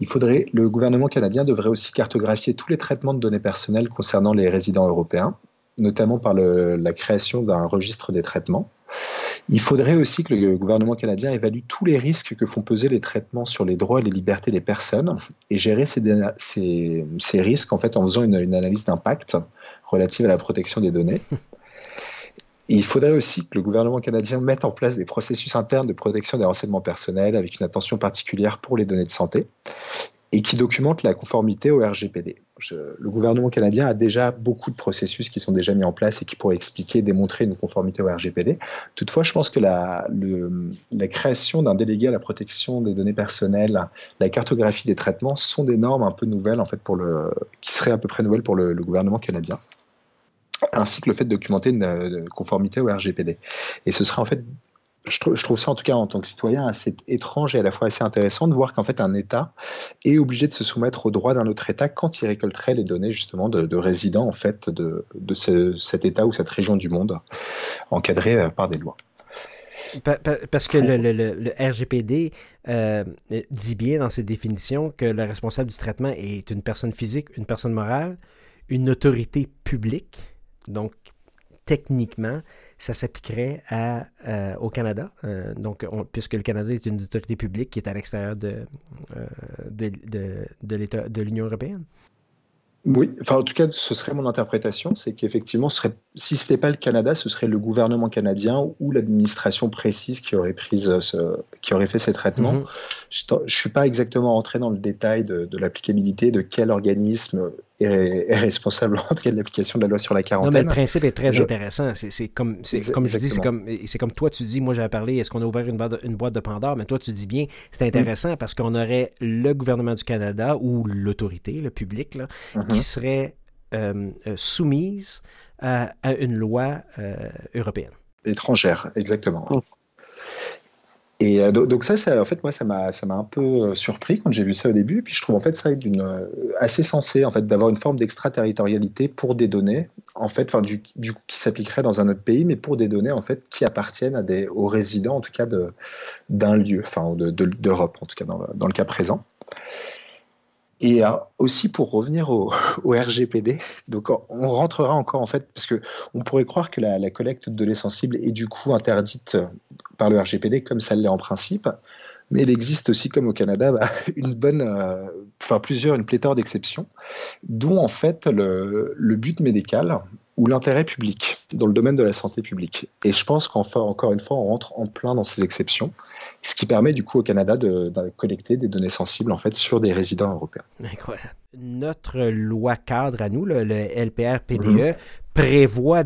Il faudrait, le gouvernement canadien devrait aussi cartographier tous les traitements de données personnelles concernant les résidents européens notamment par la création d'un registre des traitements. Il faudrait aussi que le gouvernement canadien évalue tous les risques que font peser les traitements sur les droits et les libertés des personnes et gérer ces, ces, risques en, fait, en faisant une, analyse d'impact relative à la protection des données. il faudrait aussi que le gouvernement canadien mette en place des processus internes de protection des renseignements personnels avec une attention particulière pour les données de santé et qui documente la conformité au RGPD. Le gouvernement canadien a déjà beaucoup de processus qui sont déjà mis en place et qui pourraient expliquer, démontrer une conformité au RGPD. Toutefois, je pense que la, création d'un délégué à la protection des données personnelles, la cartographie des traitements sont des normes un peu nouvelles en fait pour le, qui seraient à peu près nouvelles pour le, gouvernement canadien ainsi que le fait de documenter une conformité au RGPD. Et ce serait en fait je trouve, ça en tout cas en tant que citoyen assez étrange et à la fois assez intéressant de voir qu'en fait un État est obligé de se soumettre aux droits d'un autre État quand il récolterait les données justement de, résidents en fait de, cet État ou cette région du monde encadrée euh, par des lois. Parce que le, RGPD euh, dit bien dans ses définitions que le responsable du traitement est une personne physique, une personne morale, une autorité publique. Donc, techniquement, ça s'appliquerait euh, au Canada, euh, donc puisque le Canada est une autorité publique qui est à l'extérieur de, euh, de, de, de l'Union européenne. Oui, enfin en tout cas, ce serait mon interprétation, c'est qu'effectivement, ce serait, si ce n'était pas le Canada, ce serait le gouvernement canadien ou l'administration précise qui aurait, prise ce, qui aurait fait ces traitements. Mhm. Je ne suis pas exactement entré dans le détail de, de l'applicabilité, de quel organisme est, responsable en tout cas de l'application de la loi sur la quarantaine. Non, mais le principe est très intéressant. C'est comme, comme je dis, c'est comme, comme toi, tu dis, moi j'avais parlé, est-ce qu'on a ouvert une boîte, de, une boîte de Pandore, mais toi tu dis bien, c'est intéressant parce qu'on aurait le gouvernement du Canada ou l'autorité, le public, là, qui mm-hmm. serait euh, euh, soumise à, une loi euh, européenne. Étrangère, exactement. Mm. Et euh, donc ça, ça, en fait, moi, ça m'a, ça m'a un peu surpris quand j'ai vu ça au début. Puis je trouve en fait ça d'une assez sensé en fait d'avoir une forme d'extraterritorialité pour des données, en fait, enfin du, du qui s'appliquerait dans un autre pays, mais pour des données en fait qui appartiennent à des aux résidents en tout cas de d'un lieu, enfin de, d'Europe en tout cas dans, dans le cas présent. Et aussi pour revenir au, RGPD, donc on rentrera encore en fait, parce que on pourrait croire que la, collecte de données sensibles est du coup interdite par le RGPD comme ça l'est en principe, mais il existe aussi, comme au Canada, bah, une bonne, euh, enfin plusieurs, une pléthore d'exceptions, dont en fait le, but médical ou l'intérêt public dans le domaine de la santé publique. Et je pense qu'enfin, encore une fois, on rentre en plein dans ces exceptions, ce qui permet du coup au Canada de, collecter des données sensibles en fait sur des résidents européens. Incroyable. Notre loi cadre à nous, le, LPR-PDE, mhm. prévoit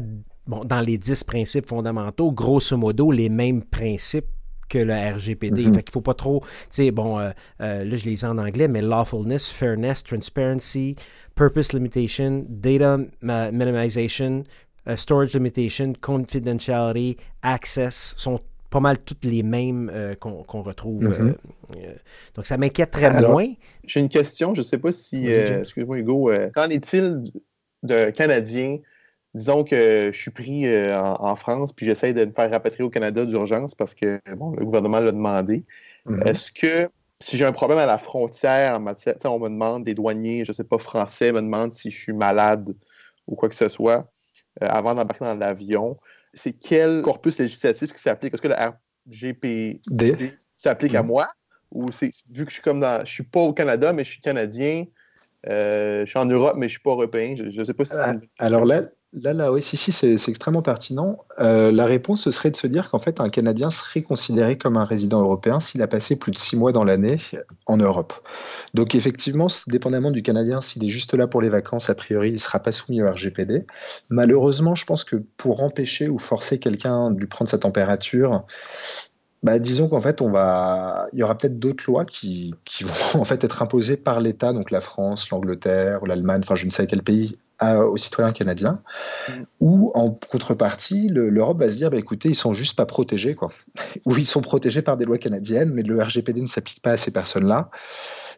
bon, dans les dix principes fondamentaux, grosso modo, les mêmes principes que le RGPD. Mm Fait qu'il faut pas trop, tu sais, bon, euh, euh, là je les ai en anglais, mais lawfulness, fairness, transparency, purpose limitation, data minimization, uh, storage limitation, confidentiality, access sont pas mal toutes les mêmes euh, qu'on retrouve. Mm-hmm. donc ça m'inquiète très moins. J'ai une question, je ne sais pas si, excuse-moi Hugo, qu'en est-il de Canadiens disons que je suis pris euh, en, France, puis j'essaie de me faire rapatrier au Canada d'urgence parce que bon, le gouvernement l'a demandé. Mm-hmm. Est-ce que si j'ai un problème à la frontière en matière, on me demande, des douaniers, je ne sais pas, français, me demandent si je suis malade ou quoi que ce soit, euh, avant d'embarquer dans l'avion, c'est quel corpus législatif qui s'applique? Est-ce que le RGPD s'applique à mm-hmm. moi? Ou c'est vu que je suis comme dans. Je suis pas au Canada, mais je suis canadien, euh, je suis en Europe, mais je ne suis pas européen. Je ne sais pas si. alors là, Là, là, oui, si, si, c'est extrêmement pertinent. Euh, la réponse, ce serait de se dire qu'en fait, un Canadien serait considéré comme un résident européen s'il a passé plus de six mois dans l'année en Europe. Donc, effectivement, dépendamment du Canadien, s'il est juste là pour les vacances, a priori, il ne sera pas soumis au RGPD. Malheureusement, je pense que pour empêcher ou forcer quelqu'un de lui prendre sa température, bah, disons qu'en fait, on va, il y aura peut-être d'autres lois qui, vont en fait être imposées par l'État, donc la France, l'Angleterre l'Allemagne, enfin je ne sais quel pays, aux citoyens canadiens, mm. ou en contrepartie, l'Europe va se dire, bah, écoutez, ils sont juste pas protégés, quoi. ou ils sont protégés par des lois canadiennes, mais le RGPD ne s'applique pas à ces personnes-là.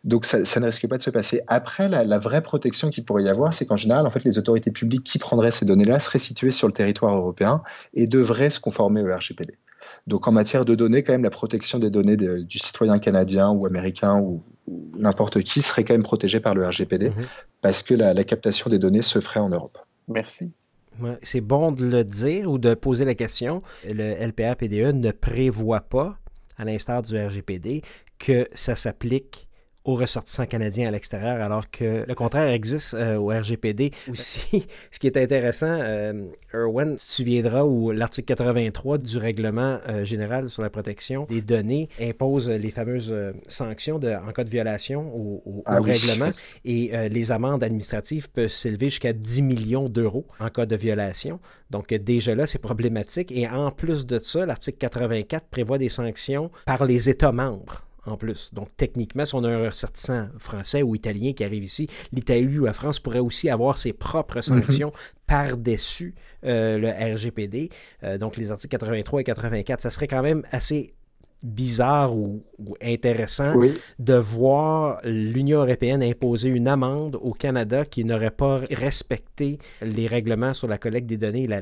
Donc ça, ne risque pas de se passer. Après, la, vraie protection qu'il pourrait y avoir, c'est qu'en général, en fait, les autorités publiques qui prendraient ces données-là seraient situées sur le territoire européen et devraient se conformer au RGPD. Donc en matière de données, quand même, la protection des données du citoyen canadien ou américain ou, n'importe qui serait quand même protégé par le RGPD mhm. parce que la, captation des données se ferait en Europe. Merci. c'est bon de le dire ou de poser la question. Le LPA-PDE ne prévoit pas, à l'instar du RGPD, que ça s'applique aux ressortissants canadiens à l'extérieur, alors que le contraire existe euh, au RGPD aussi. Ce qui est intéressant, euh, Erwin, tu viendras où l'article 83 du règlement euh, général sur la protection des données impose les fameuses sanctions de, en cas de violation au, ah règlement et les amendes administratives peuvent s'élever jusqu'à 10 millions d'euros en cas de violation. Donc déjà là, c'est problématique. Et en plus de ça, l'article 84 prévoit des sanctions par les États membres en plus. Donc, techniquement, si on a un ressortissant français ou italien qui arrive ici, l'Italie ou la France pourrait aussi avoir ses propres mhm. sanctions par-dessus euh, le RGPD. Euh, donc, les articles 83 et 84, ça serait quand même assez bizarre ou, intéressant de voir l'Union européenne imposer une amende au Canada qui n'aurait pas respecté les règlements sur la collecte des données, la,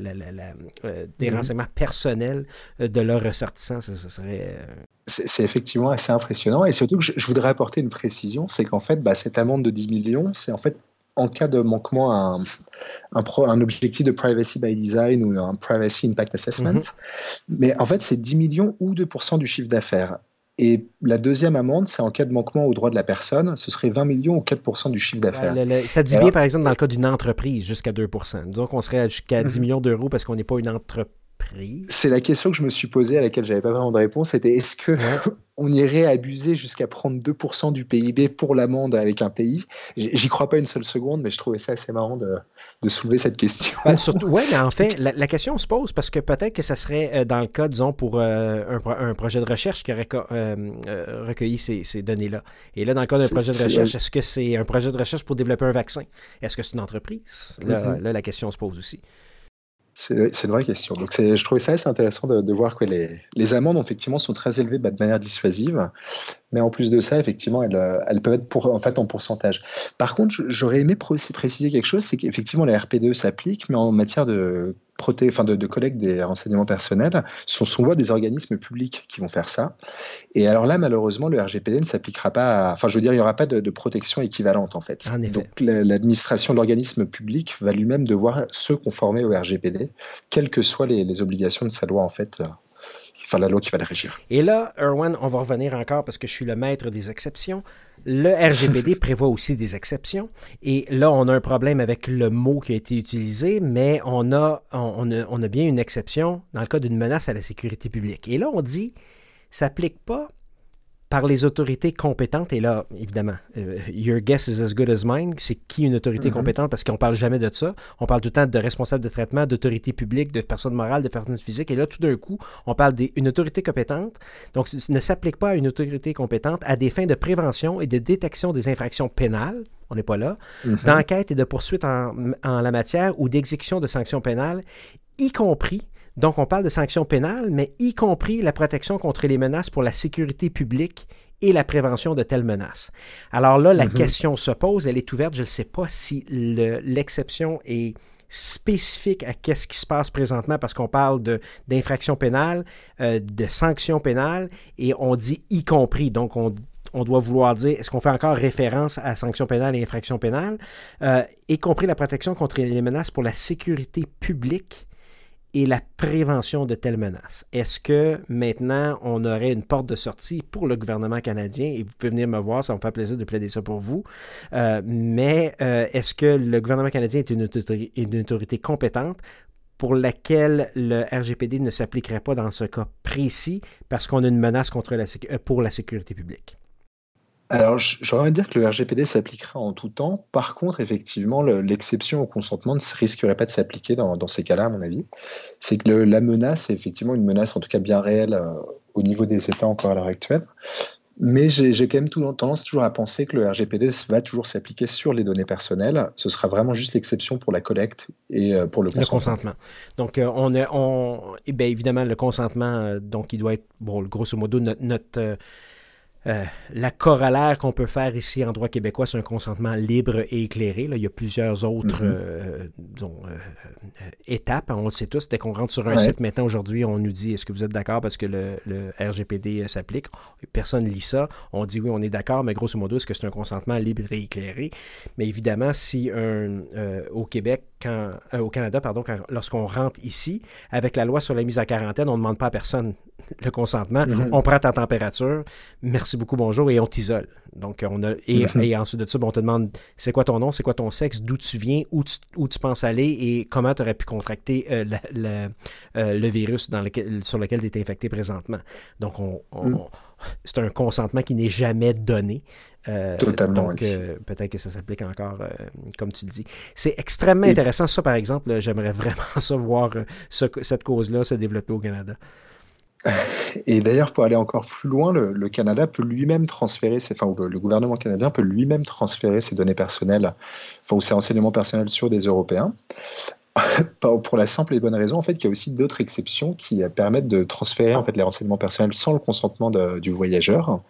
euh, des mhm. renseignements personnels euh, de leurs ressortissants. Ça, serait... Euh, c'est effectivement assez impressionnant. Et surtout que je, voudrais apporter une précision, c'est qu'en fait, bah, cette amende de 10 millions, c'est en fait en cas de manquement à un, un, objectif de privacy by design ou un privacy impact assessment. Mhm. Mais en fait, c'est 10 millions ou 2% du chiffre d'affaires. Et la deuxième amende, c'est en cas de manquement aux droits de la personne, ce serait 20 millions ou 4 du chiffre d'affaires. ça dit bien, par exemple, dans le cas d'une entreprise, jusqu'à 2 Disons qu'on serait jusqu'à 10 mhm. millions d'euros parce qu'on n'est pas une entreprise c'est la question que je me suis posée à laquelle j'avais pas vraiment de réponse. C'était est-ce que on irait abuser jusqu'à prendre 2% du PIB pour l'amende avec un pays J'y crois pas une seule seconde, mais je trouvais ça assez marrant de, soulever cette question. Ben, surtout, ouais, mais en fait, la, question se pose parce que peut-être que ça serait euh, dans le cas, disons, pour euh, un, projet de recherche qui aurait euh, recueilli ces, données-là. Et là, dans le cas d'un projet de recherche, est-ce que c'est un projet de recherche pour développer un vaccin? Est-ce que c'est une entreprise? Là, mm-hmm. la question se pose aussi. C'est une vraie question. Donc, je trouvais ça assez intéressant de, voir que les, amendes, effectivement, sont très élevées de manière dissuasive. Mais en plus de ça, effectivement, elles, elles peuvent être en fait en pourcentage. Par contre, j'aurais aimé préciser quelque chose c'est qu'effectivement, la RPDE s'applique, mais en matière de proté enfin de, collecte des renseignements personnels, ce sont souvent des organismes publics qui vont faire ça. Et alors là, malheureusement, le RGPD ne s'appliquera pas, enfin je veux dire, il n'y aura pas de, protection équivalente en fait. Donc l'administration de l'organisme public va lui-même devoir se conformer au RGPD, quelles que soient les, les, obligations de sa loi en fait enfin la loi qui va le régir. Et là, Erwan, on va revenir encore parce que je suis le maître des exceptions. Le RGPD prévoit aussi des exceptions. Et là, on a un problème avec le mot qui a été utilisé, mais on a, on, a, on a bien une exception dans le cas d'une menace à la sécurité publique. Et là, on dit, s'applique pas par les autorités compétentes, et là, évidemment, euh, your guess is as good as mine, c'est qui une autorité mhm. compétente, parce qu'on parle jamais de ça. On parle tout le temps de responsable de traitement, d'autorité publique, de personnes morales, de personnes physiques, et là, tout d'un coup, on parle d'une autorité compétente. Donc, ce ne s'applique pas à une autorité compétente à des fins de prévention et de détection des infractions pénales, on n'est pas là, mhm. d'enquête et de poursuite en, en la matière ou d'exécution de sanctions pénales, y compris donc, on parle de sanctions pénales, mais y compris la protection contre les menaces pour la sécurité publique et la prévention de telles menaces. Alors là, la mhm. question se pose, elle est ouverte. Je ne sais pas si l'exception est spécifique à qu'est-ce qui se passe présentement parce qu'on parle d'infractions pénales, euh, de sanctions pénales et on dit y compris. Donc, on, doit vouloir dire, est-ce qu'on fait encore référence à sanctions pénales et infractions pénales, euh, y compris la protection contre les menaces pour la sécurité publique et la prévention de telles menaces. Est-ce que maintenant, on aurait une porte de sortie pour le gouvernement canadien, et vous pouvez venir me voir, ça me fait plaisir de plaider ça pour vous, euh, mais euh, est-ce que le gouvernement canadien est une autorité, compétente pour laquelle le RGPD ne s'appliquerait pas dans ce cas précis parce qu'on a une menace euh, pour la sécurité publique? Alors, j'aurais envie de dire que le RGPD s'appliquera en tout temps. Par contre, effectivement, l'exception au consentement ne risquerait pas de s'appliquer dans, ces cas-là, à mon avis. C'est que la menace est effectivement une menace, en tout cas bien réelle, euh, au niveau des États encore à l'heure actuelle. Mais j'ai quand même tout, tendance toujours à penser que le RGPD va toujours s'appliquer sur les données personnelles. Ce sera vraiment juste l'exception pour la collecte et euh, pour le consentement. Le consentement. Donc, euh, on, est, on, eh bien, évidemment, le consentement, donc, il doit être, bon, grosso modo, notre euh, la corollaire qu'on peut faire ici en droit québécois, c'est un consentement libre et éclairé. Là, il y a plusieurs autres mm-hmm. euh, euh, étapes. On le sait tous. Dès qu'on rentre sur un site maintenant, aujourd'hui, on nous dit est-ce que vous êtes d'accord parce que le, RGPD s'applique? Personne ne lit ça. On dit oui, on est d'accord, mais grosso modo, est-ce que c'est un consentement libre et éclairé? Mais évidemment, si un, au Québec, quand, au Canada, pardon, lorsqu'on rentre ici, avec la loi sur la mise à quarantaine, on ne demande pas à personne le consentement. Mm-hmm. On prend ta température. Merci beaucoup, bonjour, et on t'isole. Donc, on a, et, mhm. et, ensuite de ça, ben, on te demande c'est quoi ton nom, c'est quoi ton sexe, d'où tu viens, où tu, où tu penses aller et comment tu aurais pu contracter euh, euh, le virus dans lequel, sur lequel tu es infecté présentement. Donc, on, mhm. C'est un consentement qui n'est jamais donné. Euh, Totalement. Donc, peut-être que ça s'applique encore, comme tu le dis. C'est extrêmement intéressant. Ça, par exemple, j'aimerais vraiment savoir cette cause-là se développer au Canada. Et d'ailleurs, pour aller encore plus loin, le, Canada peut lui-même transférer, ses, enfin, le, gouvernement canadien peut lui-même transférer ses données personnelles, enfin, ou ses renseignements personnels sur des Européens. pour la simple et bonne raison en fait qu'il y a aussi d'autres exceptions qui permettent de transférer en fait les renseignements personnels sans le consentement du voyageur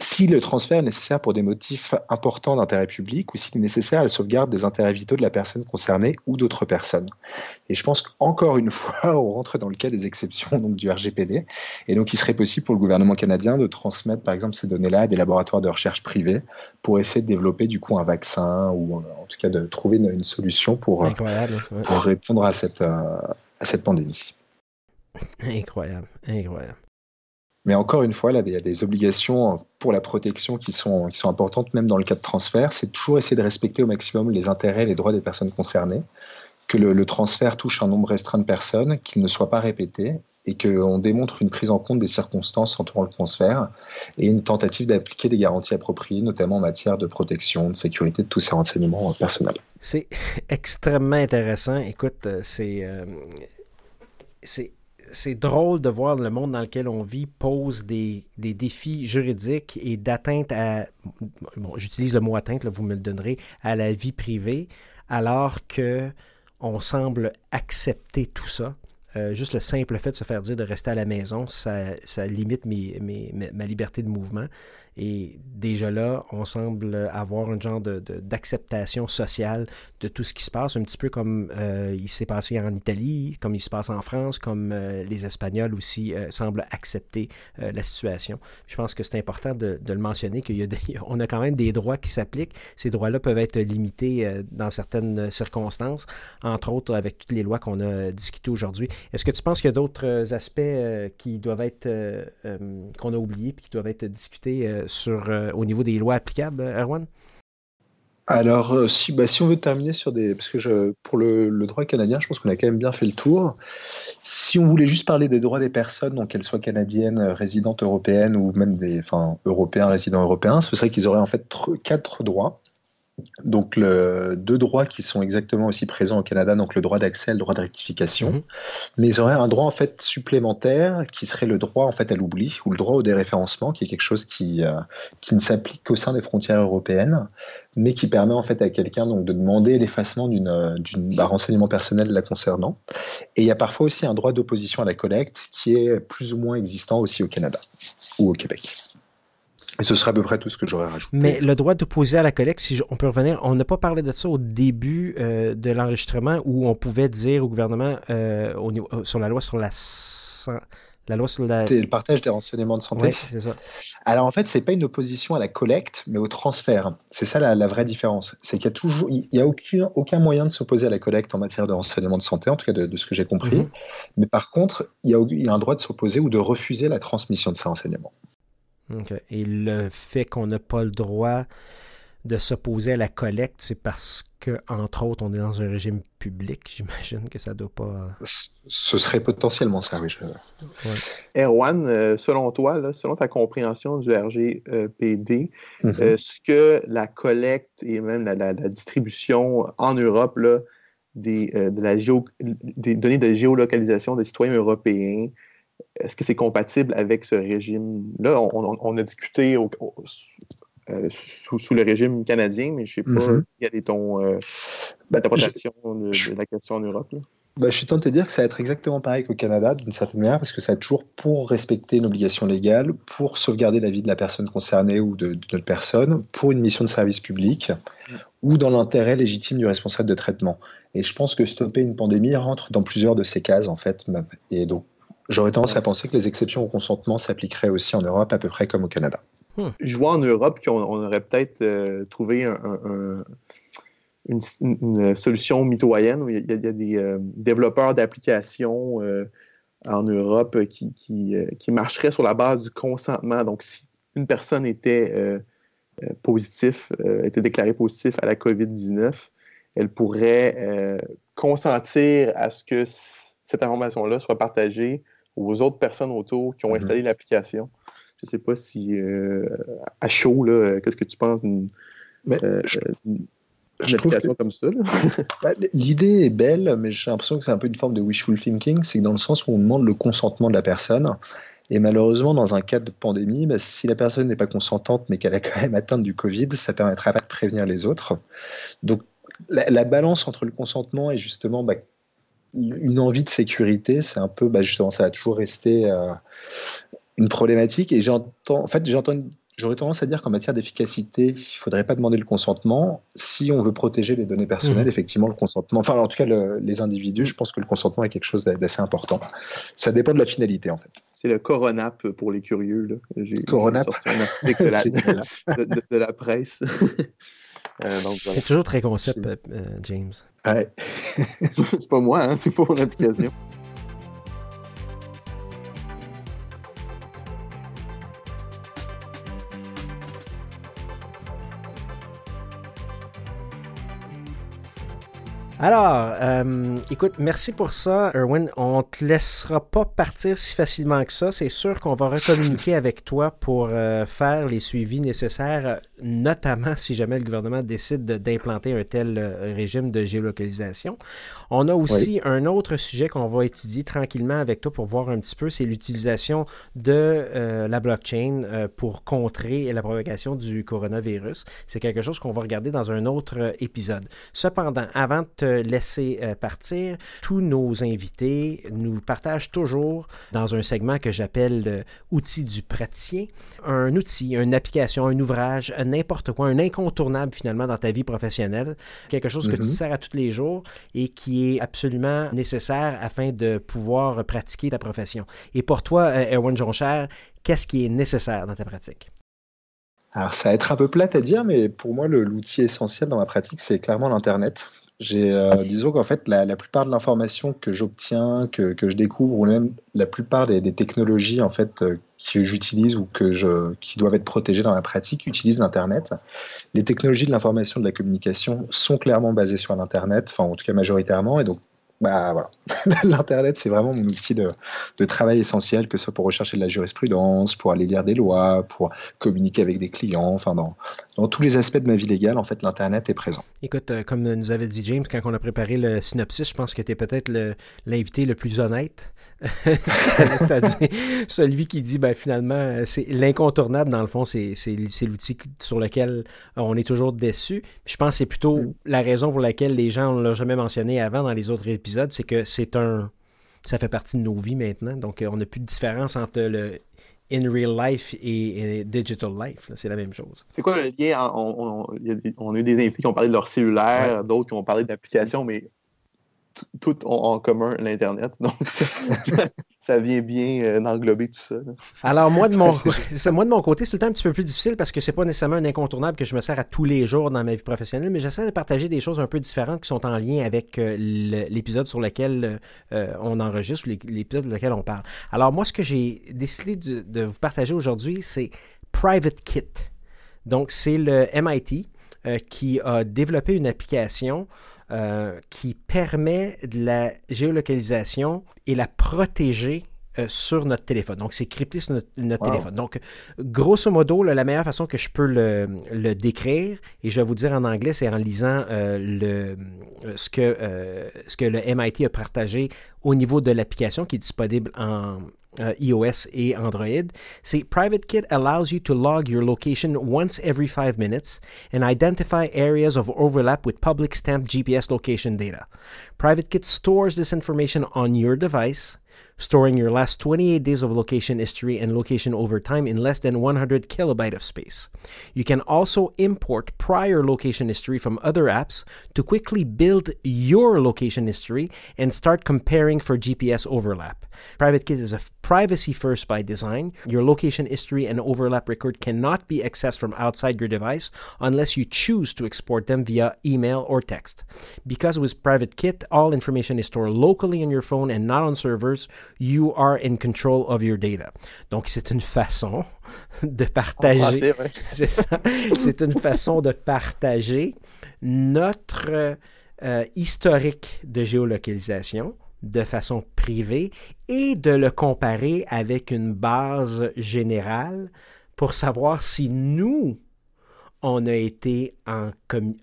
si le transfert est nécessaire pour des motifs importants d'intérêt public ou s'il est nécessaire à la sauvegarde des intérêts vitaux de la personne concernée ou d'autres personnes. Et je pense qu'encore une fois, on rentre dans le cas des exceptions donc, du RGPD. Et donc, il serait possible pour le gouvernement canadien de transmettre, par exemple, ces données-là à des laboratoires de recherche privés pour essayer de développer, du coup, un vaccin ou en tout cas de trouver une, solution pour, euh, pour répondre à cette, euh, à cette pandémie. Incroyable, incroyable. Mais encore une fois, il y a des obligations pour la protection qui sont, importantes, même dans le cas de transfert. C'est toujours essayer de respecter au maximum les intérêts et les droits des personnes concernées, que le, transfert touche un nombre restreint de personnes, qu'il ne soit pas répété et qu'on démontre une prise en compte des circonstances entourant le transfert et une tentative d'appliquer des garanties appropriées, notamment en matière de protection, de sécurité de tous ces renseignements personnels. C'est extrêmement intéressant. Écoute, euh. Euh, c'est c'est drôle de voir le monde dans lequel on vit pose des, défis juridiques et d'atteinte à, bon, j'utilise le mot atteinte, là, vous me le donnerez, à la vie privée, alors que on semble accepter tout ça. Euh, juste le simple fait de se faire dire de rester à la maison, ça, limite mes, ma liberté de mouvement. Et déjà là, on semble avoir un genre d'acceptation de, sociale de tout ce qui se passe, un petit peu comme euh, il s'est passé en Italie, comme il se passe en France, comme euh, les Espagnols aussi euh, semblent accepter la situation. Je pense que c'est important de, le mentionner, qu'on a, a quand même des droits qui s'appliquent. Ces droits-là peuvent être limités dans certaines circonstances, entre autres avec toutes les lois qu'on a discutées aujourd'hui. Est-ce que tu penses qu'il y a d'autres aspects qui doivent être, qu'on a oubliés et qui doivent être discutés sur, au niveau des lois applicables, Erwan? Alors, euh, si, bah, si on veut terminer sur des. Parce que je, pour le, droit canadien, je pense qu'on a quand même bien fait le tour. Si on voulait juste parler des droits des personnes, donc qu'elles soient canadiennes, résidentes européennes ou même des enfin, européens, résidents européens, ce serait qu'ils auraient en fait quatre droits. Donc, le, deux droits qui sont exactement aussi présents au Canada, donc le droit d'accès le droit de rectification. Mhm. Mais ils auraient un droit en fait supplémentaire qui serait le droit en fait à l'oubli ou le droit au déréférencement, qui est quelque chose qui, euh, qui ne s'applique qu'au sein des frontières européennes, mais qui permet en fait à quelqu'un donc de demander l'effacement d'un renseignement personnel la concernant. Et il y a parfois aussi un droit d'opposition à la collecte qui est plus ou moins existant aussi au Canada ou au Québec. Et ce serait à peu près tout ce que j'aurais rajouté. Mais le droit d'opposer à la collecte, si on peut revenir, on n'a pas parlé de ça au début euh, de l'enregistrement où on pouvait dire au gouvernement euh, au niveau, sur la loi sur la la loi sur la... le partage des renseignements de santé. Oui, c'est ça. Alors en fait, c'est pas une opposition à la collecte, mais au transfert. C'est ça la, vraie différence. C'est qu'il y a toujours, il y a aucun, aucun moyen de s'opposer à la collecte en matière de renseignements de santé, en tout cas de, ce que j'ai compris. Mhm. Mais par contre, il y, a, il y, a, un droit de s'opposer ou de refuser la transmission de ces renseignements. Et le fait qu'on n'a pas le droit de s'opposer à la collecte, c'est parce que, entre autres, on est dans un régime public. J'imagine que ça ne doit pas. Ce serait potentiellement ça, oui. Erwan, euh, selon toi, selon ta compréhension du RGPD, mhm. euh, est-ce que la collecte et même la, distribution en Europe des, euh, de la des données de géolocalisation des citoyens européens est-ce que c'est compatible avec ce régime-là? On, a discuté euh, sous, le régime canadien, mais je ne sais pas mm-hmm. quelle est ton euh, interprétation de, la question en Europe. Ben, je suis tenté de dire que ça va être exactement pareil qu'au Canada, d'une certaine manière, parce que ça a toujours pour respecter une obligation légale, pour sauvegarder la vie de la personne concernée ou de, notre personne, pour une mission de service public, mm. ou dans l'intérêt légitime du responsable de traitement. Et je pense que stopper une pandémie rentre dans plusieurs de ces cases, en fait. Et donc, J'aurais tendance à penser que les exceptions au consentement s'appliqueraient aussi en Europe, à peu près comme au Canada. Hmm. Je vois en Europe qu'on aurait peut-être euh, trouvé une, solution mitoyenne où il y a, des euh, développeurs d'applications euh, en Europe qui, qui, qui, marcheraient sur la base du consentement. Donc, si une personne était positif, était déclarée positif à la COVID-19, elle pourrait consentir à ce que cette information-là soit partagée aux autres personnes autour qui ont mhm. installé l'application. Je ne sais pas si euh, à chaud, qu'est-ce que tu penses d'une euh, application comme ça? Bah, l'idée est belle, mais j'ai l'impression que c'est un peu une forme de wishful thinking. C'est dans le sens où on demande le consentement de la personne. Et malheureusement, dans un cas de pandémie, bah, si la personne n'est pas consentante, mais qu'elle a quand même atteint du Covid, ça ne permettra pas de prévenir les autres. Donc, la, balance entre le consentement et justement bah, une envie de sécurité, c'est un peu, bah justement, ça a toujours resté euh, une problématique. Et j'entends, en fait, j'entends, j'aurais tendance à dire qu'en matière d'efficacité, il ne faudrait pas demander le consentement. Si on veut protéger les données personnelles, mmh. effectivement, le consentement, enfin, en tout cas, les individus, je pense que le consentement est quelque chose d'assez important. Ça dépend de la finalité, en fait. C'est le Coronap pour les curieux. J'ai Coronap. sorti un article de la, de la presse. Euh, c'est toujours très concept, euh, James. Ouais. c'est pas moi, hein, c'est pas mon application. Alors, euh, écoute, merci pour ça, Erwin. On te laissera pas partir si facilement que ça. C'est sûr qu'on va recommuniquer avec toi pour euh, faire les suivis nécessaires, notamment si jamais le gouvernement décide d'implanter un tel euh, régime de géolocalisation. On a aussi un autre sujet qu'on va étudier tranquillement avec toi pour voir un petit peu, c'est l'utilisation de la blockchain pour contrer la propagation du coronavirus. C'est quelque chose qu'on va regarder dans un autre épisode. Cependant, avant de te laisser euh, partir, tous nos invités nous partagent toujours dans un segment que j'appelle outil du praticien, un outil, une application, un ouvrage, n'importe quoi, un incontournable finalement dans ta vie professionnelle, quelque chose que tu mhm. sers à tous les jours et qui est absolument nécessaire afin de pouvoir pratiquer ta profession. Et pour toi, euh, Erwin Joncher, qu'est-ce qui est nécessaire dans ta pratique? Alors, ça va être un peu plate à dire, mais pour moi, l'outil essentiel dans ma pratique, c'est clairement l'Internet. J'ai, euh, disons qu'en fait, la, plupart de l'information que j'obtiens, que, que, je découvre, ou même la plupart des, technologies en fait euh, que j'utilise ou que je, qui doivent être protégées dans la pratique, utilisent l'Internet. Les technologies de l'information de la communication sont clairement basées sur l'Internet, enfin en tout cas majoritairement, et donc bah voilà, l'Internet, c'est vraiment mon outil de, travail essentiel, que ce soit pour rechercher de la jurisprudence, pour aller lire des lois, pour communiquer avec des clients, enfin dans, dans tous les aspects de ma vie légale, en fait, l'Internet est présent. Écoute, euh, comme nous avait dit James quand on a préparé le synopsis, je pense que tu es peut-être l'invité le, plus honnête. C'est-à-dire celui qui dit, ben, finalement, c'est l'incontournable, dans le fond, c'est l'outil sur lequel on est toujours déçu. Je pense que c'est plutôt mm. la raison pour laquelle les gens ne l'ont jamais mentionné avant dans les autres épisodes c'est que c'est un. Ça fait partie de nos vies maintenant. Donc, euh, on n'a plus de différence entre le in real life et, digital life. C'est la même chose. C'est quoi le lien? On, a, eu des invités qui ont parlé de leur cellulaire, d'autres qui ont parlé d'applications, mais tout ont en commun l'Internet. Donc, ça, vient bien euh, englober tout ça. Alors, moi de, mon, moi, de mon côté, c'est tout le temps un petit peu plus difficile parce que c'est pas nécessairement un incontournable que je me sers à tous les jours dans ma vie professionnelle, mais j'essaie de partager des choses un peu différentes qui sont en lien avec euh, l'épisode sur lequel euh, on enregistre, l'épisode sur lequel on parle. Alors, moi, ce que j'ai décidé de, de vous partager aujourd'hui, c'est Private Kit. Donc, c'est le MIT qui a développé une application euh, qui permet de la géolocalisation et la protéger euh, sur notre téléphone. Donc, c'est crypté sur notre, téléphone. Donc, grosso modo, la meilleure façon que je peux le, décrire, et je vais vous dire en anglais, c'est en lisant euh, le, ce, que, ce que le MIT a partagé au niveau de l'application qui est disponible en, uh, iOS et Android. See, PrivateKit allows you to log your location once every five minutes and identify areas of overlap with public stamped GPS location data. PrivateKit stores this information on your device storing your last 28 days of location history and location over time in less than 100 kilobyte of space. You can also import prior location history from other apps to quickly build your location history and start comparing for GPS overlap. PrivateKit is a privacy first by design. Your location history and overlap record cannot be accessed from outside your device unless you choose to export them via email or text. Because with PrivateKit, all information is stored locally on your phone and not on servers, you are in control of your data. Donc, c'est une façon de partager. c'est une façon de partager notre euh, historique de géolocalisation de façon privée et de le comparer avec une base générale pour savoir si nous, on a été en,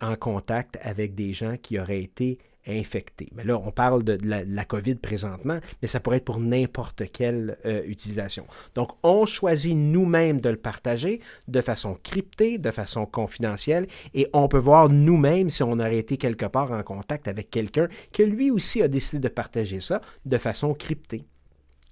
en contact avec des gens qui auraient été infectés. Mais là, on parle de, la, COVID présentement, mais ça pourrait être pour n'importe quelle euh, utilisation. Donc, on choisit nous-mêmes de le partager de façon cryptée, de façon confidentielle, et on peut voir nous-mêmes si on aurait été quelque part en contact avec quelqu'un que lui aussi a décidé de partager ça de façon cryptée.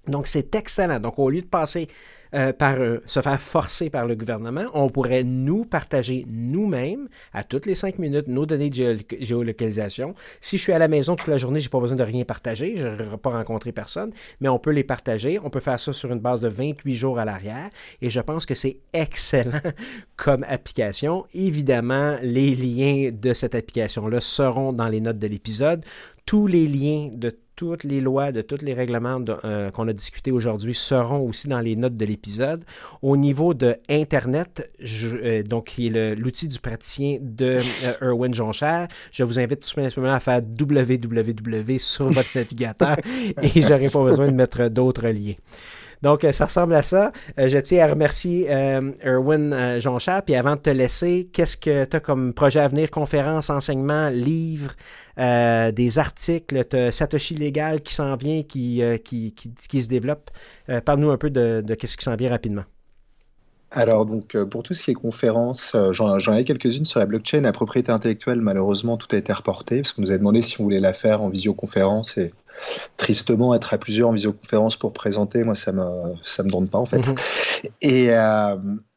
Donc, c'est excellent. Donc, au lieu de passer euh, par euh, se faire forcer par le gouvernement, on pourrait nous partager nous-mêmes à toutes les cinq minutes nos données de géolocalisation. Si je suis à la maison toute la journée, j'ai pas besoin de rien partager, je n'aurai pas rencontré personne, mais on peut les partager. On peut faire ça sur une base de 28 jours à l'arrière et je pense que c'est excellent comme application. Évidemment, les liens de cette application-là seront dans les notes de l'épisode. Tous les liens de toutes les lois, de tous les règlements euh, qu'on a discutés aujourd'hui seront aussi dans les notes de l'épisode. Au niveau de Internet, euh, donc qui est l'outil du praticien de euh, Erwin Joncher, je vous invite tout simplement à faire www sur votre navigateur et j'aurai pas besoin de mettre d'autres liens. Donc, ça ressemble à ça. je tiens à remercier Erwin Joncher. Puis avant de te laisser, qu'est-ce que tu as comme projet à venir, conférence, enseignement, livre, euh, des articles, Satoshi Légal qui s'en vient, qui, euh, qui, qui, se développe. Euh, parle-nous un peu de, ce qui s'en vient rapidement. alors, donc, pour tout ce qui est conférence, j'en ai quelques-unes sur la blockchain. La propriété intellectuelle, malheureusement, tout a été reporté parce qu'on nous a demandé si on voulait la faire en visioconférence et tristement, être à plusieurs en visioconférence pour présenter, moi, ça me, ça me donne pas, en fait. Mhm. Et,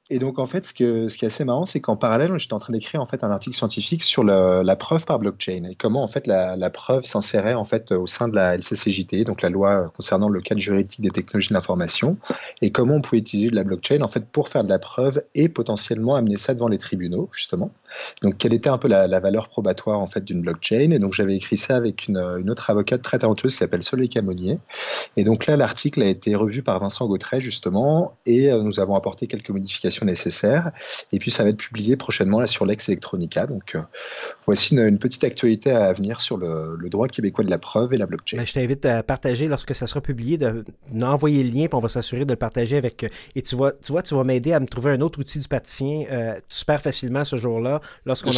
et donc, en fait, ce, que, ce qui est assez marrant, c'est qu'en parallèle, j'étais en train d'écrire en fait un article scientifique sur la preuve par blockchain et comment en fait la, la preuve s'insérait en fait au sein de la LCCJT, donc la loi concernant le cadre juridique des technologies de l'information, et comment on pouvait utiliser de la blockchain en fait pour faire de la preuve et potentiellement amener ça devant les tribunaux, justement. Donc, quelle était un peu la, valeur probatoire en fait d'une blockchain? Et donc, j'avais écrit ça avec une, autre avocate très talentueuse qui s'appelle Soleil Camonier. Et donc là, l'article a été revu par Vincent Gautret justement, et euh, nous avons apporté quelques modifications nécessaires. Et puis ça va être publié prochainement là, sur Lex Electronica. Donc euh, voici une, petite actualité à venir sur le, droit québécois de la preuve et la blockchain. Ben, je t'invite à partager lorsque ça sera publié, de nous envoyer le lien, puis on va s'assurer de le partager avec. Et tu vois, tu vois, tu vas m'aider à me trouver un autre outil du praticien euh, super facilement ce jour-là, lorsqu'on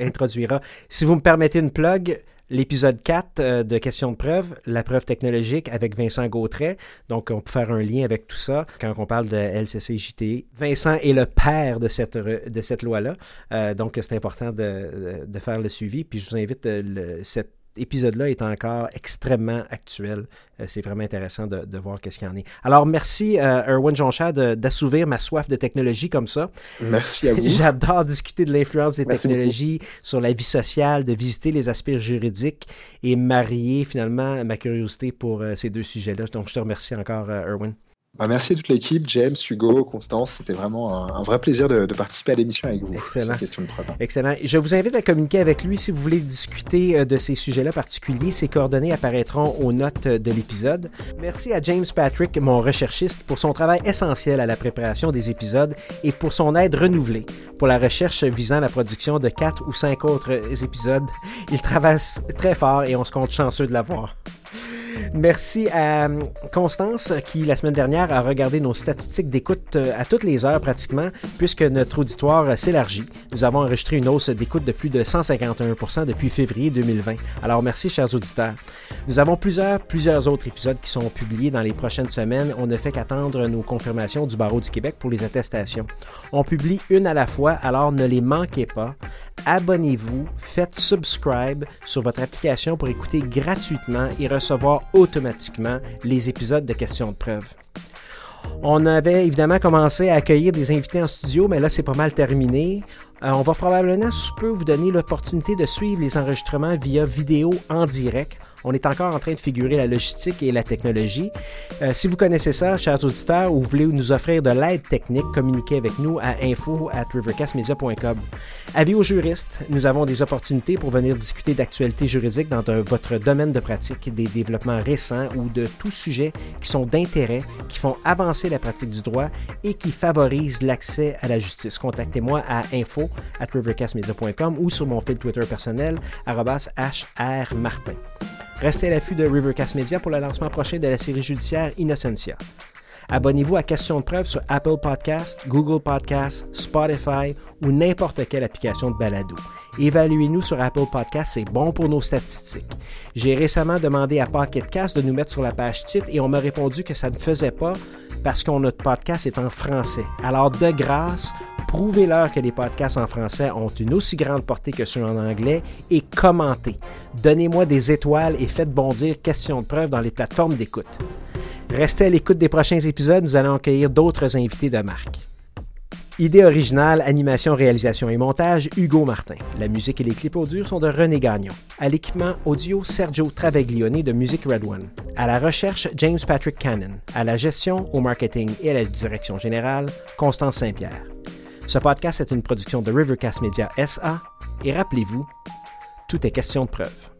introduira. Si vous me permettez une plug, l'épisode 4 euh, de Questions de preuve, la preuve technologique avec Vincent Gautret. Donc, on peut faire un lien avec tout ça quand on parle de LCCJT. Vincent est le père de cette, de cette loi-là. Euh, donc, c'est important de, de, faire le suivi. Puis, je vous invite, euh, le, cette épisode-là est encore extrêmement actuel. Euh, c'est vraiment intéressant de, voir qu'est-ce qu'il y en est. Alors, merci, euh, Erwin Jonchard, d'assouvir ma soif de technologie comme ça. Merci à vous. J'adore discuter de l'influence des technologies sur la vie sociale, de visiter les aspects juridiques et marier finalement ma curiosité pour euh, ces deux sujets-là. Donc, je te remercie encore, Erwin. Bah, merci à toute l'équipe, James, Hugo, Constance. C'était vraiment un, vrai plaisir de, participer à l'émission avec vous. Excellent. Question de Excellent. Je vous invite à communiquer avec lui si vous voulez discuter euh, de ces sujets-là particuliers. Ses coordonnées apparaîtront aux notes de l'épisode. Merci à James Patrick, mon recherchiste, pour son travail essentiel à la préparation des épisodes et pour son aide renouvelée pour la recherche visant la production de quatre ou cinq autres épisodes. Il travaille très fort et on se compte chanceux de l'avoir. Merci à euh, Constance qui, la semaine dernière, a regardé nos statistiques d'écoute euh, à toutes les heures pratiquement, puisque notre auditoire s'élargit. Nous avons enregistré une hausse d'écoute de plus de 151% depuis février 2020. Alors merci, chers auditeurs. Nous avons plusieurs, plusieurs autres épisodes qui sont publiés dans les prochaines semaines. On ne fait qu'attendre nos confirmations du Barreau du Québec pour les attestations. On publie une à la fois, alors ne les manquez pas abonnez-vous, faites subscribe sur votre application pour écouter gratuitement et recevoir automatiquement les épisodes de questions de preuve. On avait évidemment commencé à accueillir des invités en studio, mais là c'est pas mal terminé. Euh, on va probablement peu vous donner l'opportunité de suivre les enregistrements via vidéo en direct. On est encore en train de figurer la logistique et la technologie. Euh, si vous connaissez ça, chers auditeurs, ou voulez nous offrir de l'aide technique, communiquez avec nous à info at rivercastmedia.com. Avis aux juristes, nous avons des opportunités pour venir discuter d'actualités juridiques dans votre domaine de pratique, des développements récents ou de tout sujet qui sont d'intérêt, qui font avancer la pratique du droit et qui favorisent l'accès à la justice. Contactez-moi à info at rivercastmedia.com ou sur mon fil Twitter personnel, hrmartin. Restez à l'affût de Rivercast Media pour le lancement prochain de la série judiciaire Innocentia. Abonnez-vous à Question de preuve sur Apple Podcasts, Google Podcasts, Spotify ou n'importe quelle application de balado. Évaluez-nous sur Apple Podcasts, c'est bon pour nos statistiques. J'ai récemment demandé à PocketCast de nous mettre sur la page titre et on m'a répondu que ça ne faisait pas parce que notre podcast est en français. Alors de grâce, prouvez-leur que les podcasts en français ont une aussi grande portée que ceux en anglais et commentez. Donnez-moi des étoiles et faites bondir questions de preuve dans les plateformes d'écoute. Restez à l'écoute des prochains épisodes, nous allons accueillir d'autres invités de marque. Idée originale, animation, réalisation et montage, Hugo Martin. La musique et les clips audio sont de René Gagnon. À l'équipement audio, Sergio Travaglione de Music Red One. À la recherche, James Patrick Cannon. À la gestion, au marketing et à la direction générale, Constance Saint-Pierre. Ce podcast est une production de Rivercast Media SA et rappelez-vous, tout est question de preuve.